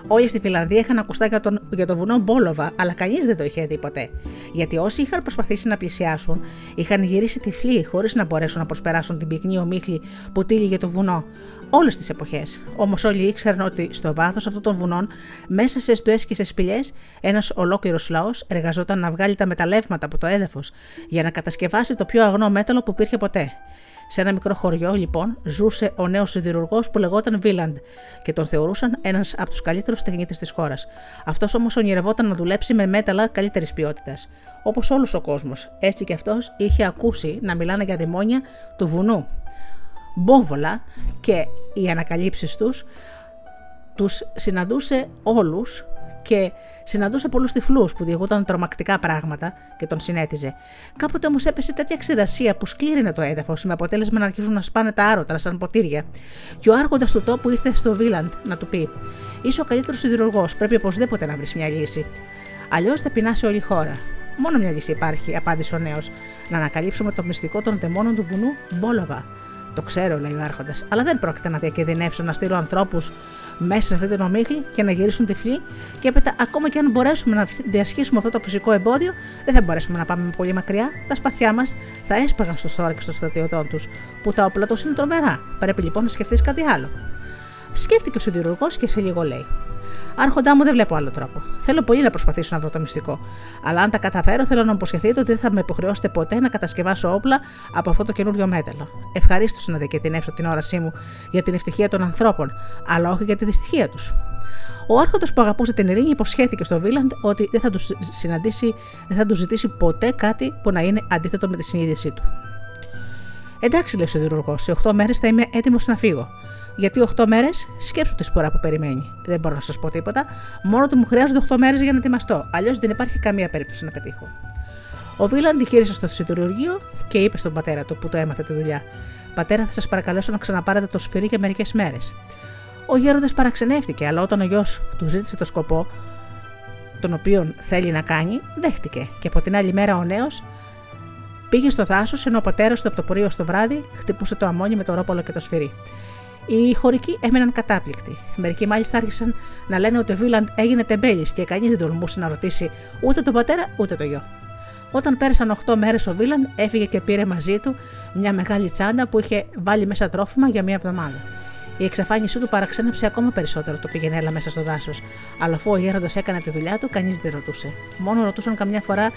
Όλοι στη Φιλανδία είχαν ακουστά για, τον, για το βουνό Μπόλοβα, αλλά κανείς δεν το είχε δει ποτέ. Γιατί όσοι είχαν προσπαθήσει να πλησιάσουν, είχαν γυρίσει τυφλοί χωρίς να μπορέσουν να προσπεράσουν την πυκνή ομίχλη που τύλιγε το βουνό. Όλες τις εποχές. Όμως όλοι ήξεραν ότι στο βάθος αυτών των βουνών, μέσα σε στουέ και σε σπηλιές, ένας ολόκληρος λαός εργαζόταν να βγάλει τα μεταλλεύματα από το έδαφος για να κατασκευάσει το πιο αγνό μέταλλο που υπήρχε ποτέ. Σε ένα μικρό χωριό, λοιπόν, ζούσε ο νέος σιδηρουργός που λεγόταν Βίλαντ και τον θεωρούσαν ένας από τους καλύτερους τεχνίτες της χώρας. Αυτός όμως ονειρευόταν να δουλέψει με μέταλλα καλύτερης ποιότητας. Όπως όλος ο κόσμος, έτσι και αυτός είχε ακούσει να μιλάνε για δαιμόνια του βουνού. Μπόβολα και οι ανακαλύψεις τους τους συναντούσε όλους και συναντούσε πολλούς τυφλούς που διηγούταν τρομακτικά πράγματα και τον συνέτιζε. Κάποτε όμως έπεσε τέτοια ξηρασία που σκλήρινε το έδαφος, με αποτέλεσμα να αρχίζουν να σπάνε τα άρωτρα σαν ποτήρια. Και ο άρχοντα του τόπου ήρθε στο Βίλαντ να του πει: Είσαι ο καλύτερος σιδηρουργός, πρέπει οπωσδήποτε να βρεις μια λύση. Αλλιώς θα πεινάσει όλη η χώρα. Μόνο μια λύση υπάρχει, απάντησε ο νέος: Να ανακαλύψουμε το μυστικό των δαιμόνων του βουνού Μπόλοβα. Το ξέρω, λέει ο Άρχοντας, αλλά δεν πρόκειται να διακινδυνεύσω να στείλω ανθρώπους μέσα σε αυτή την ομίχλη και να γυρίσουν τυφλοί. Και έπειτα, ακόμα και αν μπορέσουμε να διασχίσουμε αυτό το φυσικό εμπόδιο, δεν θα μπορέσουμε να πάμε πολύ μακριά. Τα σπαθιά μας θα έσπαγαν στο στόρα και στο στρατιωτών τους, που τα όπλα τους είναι τρομερά. Πρέπει λοιπόν να σκεφτείς κάτι άλλο. Σκέφτηκε ο συντηρουργός και σε λίγο λέει: Άρχοντά μου δεν βλέπω άλλο τρόπο. Θέλω πολύ να προσπαθήσω να βρω το μυστικό. Αλλά αν τα καταφέρω, θέλω να μου υποσχεθείτε ότι δεν θα με υποχρεώσετε ποτέ να κατασκευάσω όπλα από αυτό το καινούριο μέταλλο. Ευχαρίστως να διακαιτηνεύσω την όρασή μου για την ευτυχία των ανθρώπων, αλλά όχι για τη δυστυχία τους. Ο άρχοντας που αγαπούσε την ειρήνη υποσχέθηκε στο Βίλαντ ότι δεν θα τους συναντήσει, δεν θα τους ζητήσει ποτέ κάτι που να είναι αντίθετο με τη συνείδησή του. Εντάξει, λέει ο σιδηρουργός, σε 8 μέρες θα είμαι έτοιμος να φύγω. Γιατί 8 μέρες σκέψου τη σπορά που περιμένει. Δεν μπορώ να σας πω τίποτα, μόνο ότι μου χρειάζονται 8 μέρες για να ετοιμαστώ. Αλλιώς δεν υπάρχει καμία περίπτωση να πετύχω. Ο Βίλαν τη χείρισε στο σιδηρουργείο και είπε στον πατέρα του που το έμαθε τη δουλειά: Πατέρα, θα σας παρακαλέσω να ξαναπάρετε το σφυρί για μερικές μέρες. Ο γέροντας παραξενεύτηκε, αλλά όταν ο γιος του ζήτησε το σκοπό, τον οποίο θέλει να κάνει, δέχτηκε και από την άλλη μέρα ο νέος πήγε στο δάσος ενώ ο πατέρας του από το πορείο στο βράδυ χτυπούσε το αμόνι με το ρόπολο και το σφυρί. Οι χωρικοί έμεναν κατάπληκτοι. Μερικοί μάλιστα άρχισαν να λένε ότι ο Βίλαντ έγινε τεμπέλης και κανείς δεν τολμούσε να ρωτήσει ούτε τον πατέρα ούτε το γιο. Όταν πέρασαν 8 μέρες, ο Βίλαντ έφυγε και πήρε μαζί του μια μεγάλη τσάντα που είχε βάλει μέσα τρόφιμα για μια εβδομάδα. Η εξαφάνισή του παραξένεψε ακόμα περισσότερο το πήγαινε μέσα στο δάσος, αλλά αφού ο γέροντας έκανε τη δουλειά του, κανείς δεν ρωτούσε. Μόνο ρωτούσαν καμιά φορά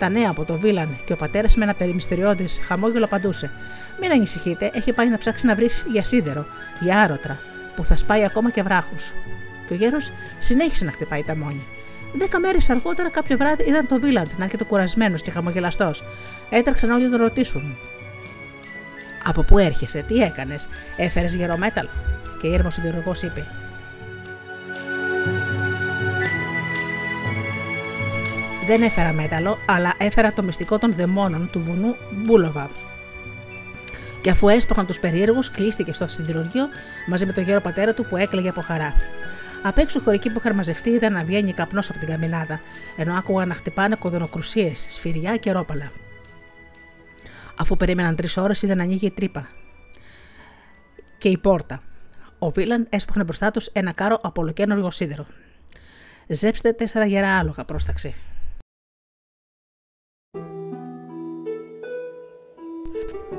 τα νέα από το Βίλαν και ο πατέρας με ένα περιμυστεριώδη χαμόγελο απαντούσε: Μην ανησυχείτε, έχει πάει να ψάξει να βρεις για σίδερο, για άρωτρα, που θα σπάει ακόμα και βράχους. Και ο γέρος συνέχισε να χτυπάει τα μόνη. Δέκα μέρες αργότερα, κάποιο βράδυ είδαν το Βίλαντ να έρχεται κουρασμένος και χαμογελαστός. Έτρεξαν όλοι να τον ρωτήσουν. Από πού έρχεσαι, τι έκανες, έφερες γερομέταλλο. Και η έρμο συντηρουργό είπε: Δεν έφερα μέταλλο, αλλά έφερα το μυστικό των δαιμόνων του βουνού Μπούλοβα. Και αφού έσπαχναν τους περίεργους, κλείστηκε στο σιδηρουργείο μαζί με τον γέρο πατέρα του που έκλαιγε από χαρά. Απ' έξω χωρικοί που είχαν μαζευτεί είδαν να βγαίνει καπνός από την καμινάδα, ενώ άκουγαν να χτυπάνε κοδονοκρουσίες, σφυριά και ρόπαλα. Αφού περίμεναν τρεις ώρες, είδαν να ανοίγει η τρύπα και η πόρτα. Ο Βίλαν έσπαχνε μπροστά τους ένα κάρο από ολοκένουργο σίδερο. Ζέψτε τέσσερα γερά άλογα, πρόσταξε.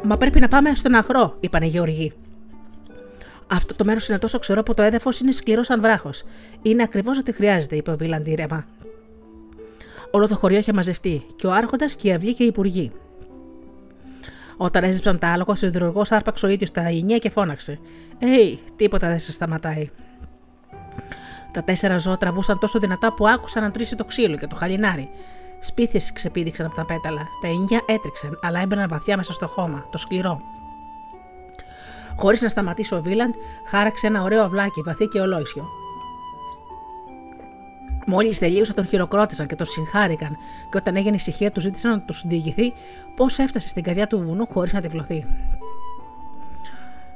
Μα πρέπει να πάμε στον αγρό, είπαν οι Γεωργοί. Αυτό το μέρος είναι τόσο ξερό που το έδαφο είναι σκληρός σαν βράχος. Είναι ακριβώς ό,τι χρειάζεται, είπε ο Βίλαντ ήρεμα. Όλο το χωριό είχε μαζευτεί, και ο Άρχοντας και οι αυλοί και οι υπουργοί. Όταν έζησαν τα άλογα, ο σιδηρουργός άρπαξε ο ίδιος τα ηνία και φώναξε: Ει, τίποτα δεν σε σταματάει. Τα τέσσερα ζώα τραβούσαν τόσο δυνατά που άκουσαν να τρίσει το ξύλο και το χαλινάρι. Σπίθιε ξεπήδηξαν από τα πέταλα. Τα εννιά έτριξαν, αλλά έμπαιναν βαθιά μέσα στο χώμα, το σκληρό. Χωρίς να σταματήσει ο Βίλαντ, χάραξε ένα ωραίο αυλάκι, βαθύ και ολόισιο. Μόλις τελείωσαν, τον χειροκρότησαν και τον συγχάρηκαν, και όταν έγινε ησυχία, τους ζήτησαν να τους διηγηθεί πώς έφτασε στην καρδιά του βουνού χωρίς να τυφλωθεί.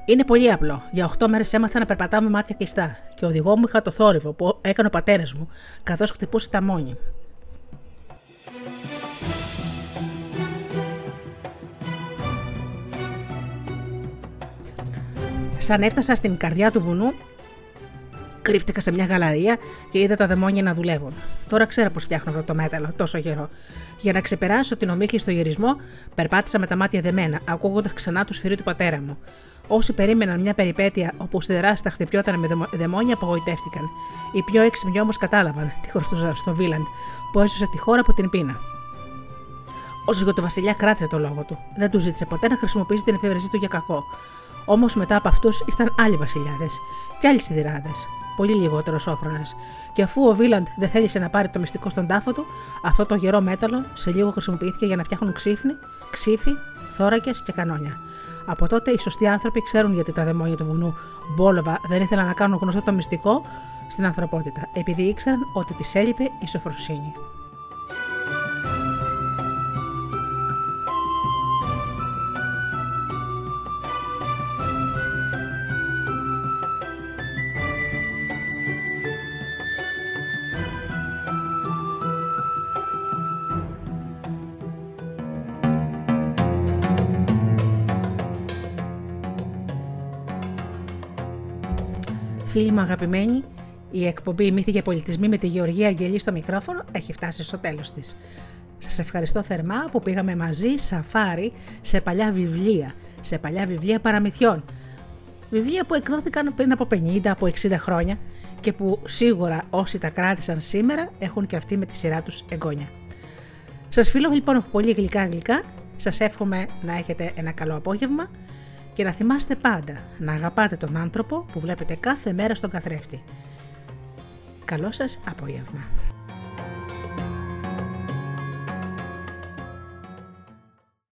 Είναι πολύ απλό. Για 8 μέρες έμαθα να περπατάω με μάτια κλειστά και οδηγό μου είχα το θόρυβο που έκανε ο πατέρας μου καθώς χτυπούσε τα μόνη. Σαν έφτασα στην καρδιά του βουνού, κρύφτηκα σε μια γαλαρία και είδα τα δαιμόνια να δουλεύουν. Τώρα ξέρω πώς φτιάχνω αυτό το μέταλλο, τόσο γερό. Για να ξεπεράσω την ομίχλη στο γυρισμό, περπάτησα με τα μάτια δεμένα, ακούγοντας ξανά το σφυρί του πατέρα μου. Όσοι περίμεναν μια περιπέτεια όπου στη δράση χτυπιόταν με δαιμόνια, απογοητεύτηκαν. Οι πιο έξυπνοι όμως κατάλαβαν τι χρωστούζαν στο Βίλαντ, που έσωσε τη χώρα από την πείνα. Ο Βασιλιά κράτησε το λόγο του. Δεν του ζήτησε ποτέ να χρησιμοποιήσει την εφεύρεσή του για κακό. Όμως μετά από αυτούς ήρθαν άλλοι βασιλιάδες και άλλοι σιδηράδες, πολύ λιγότερος σόφρονε. Και αφού ο Βίλαντ δεν θέλησε να πάρει το μυστικό στον τάφο του, αυτό το γερό μέταλλο σε λίγο χρησιμοποιήθηκε για να φτιάχνουν ξύφνη, ξύφη, θώρακες και κανόνια. Από τότε οι σωστοί άνθρωποι ξέρουν γιατί τα δαιμόνια του βουνού Μπόλοβα δεν ήθελαν να κάνουν γνωστό το μυστικό στην ανθρωπότητα, επειδή ήξεραν ότι τη έλειπε η σοφροσύνη. Φίλοι μου αγαπημένοι, η εκπομπή Μύθοι και Πολιτισμοί με τη Γεωργία Αγγελή στο μικρόφωνο έχει φτάσει στο τέλος της. Σας ευχαριστώ θερμά που πήγαμε μαζί σαφάρι σε παλιά βιβλία, σε παλιά βιβλία παραμυθιών. Βιβλία που εκδόθηκαν πριν από 50, από 60 χρόνια και που σίγουρα όσοι τα κράτησαν σήμερα έχουν και αυτοί με τη σειρά τους εγγόνια. Σας φιλώ λοιπόν πολύ γλυκά γλυκά, σας εύχομαι να έχετε ένα καλό απόγευμα και να θυμάστε πάντα να αγαπάτε τον άνθρωπο που βλέπετε κάθε μέρα στον καθρέφτη. Καλό σας απόγευμα.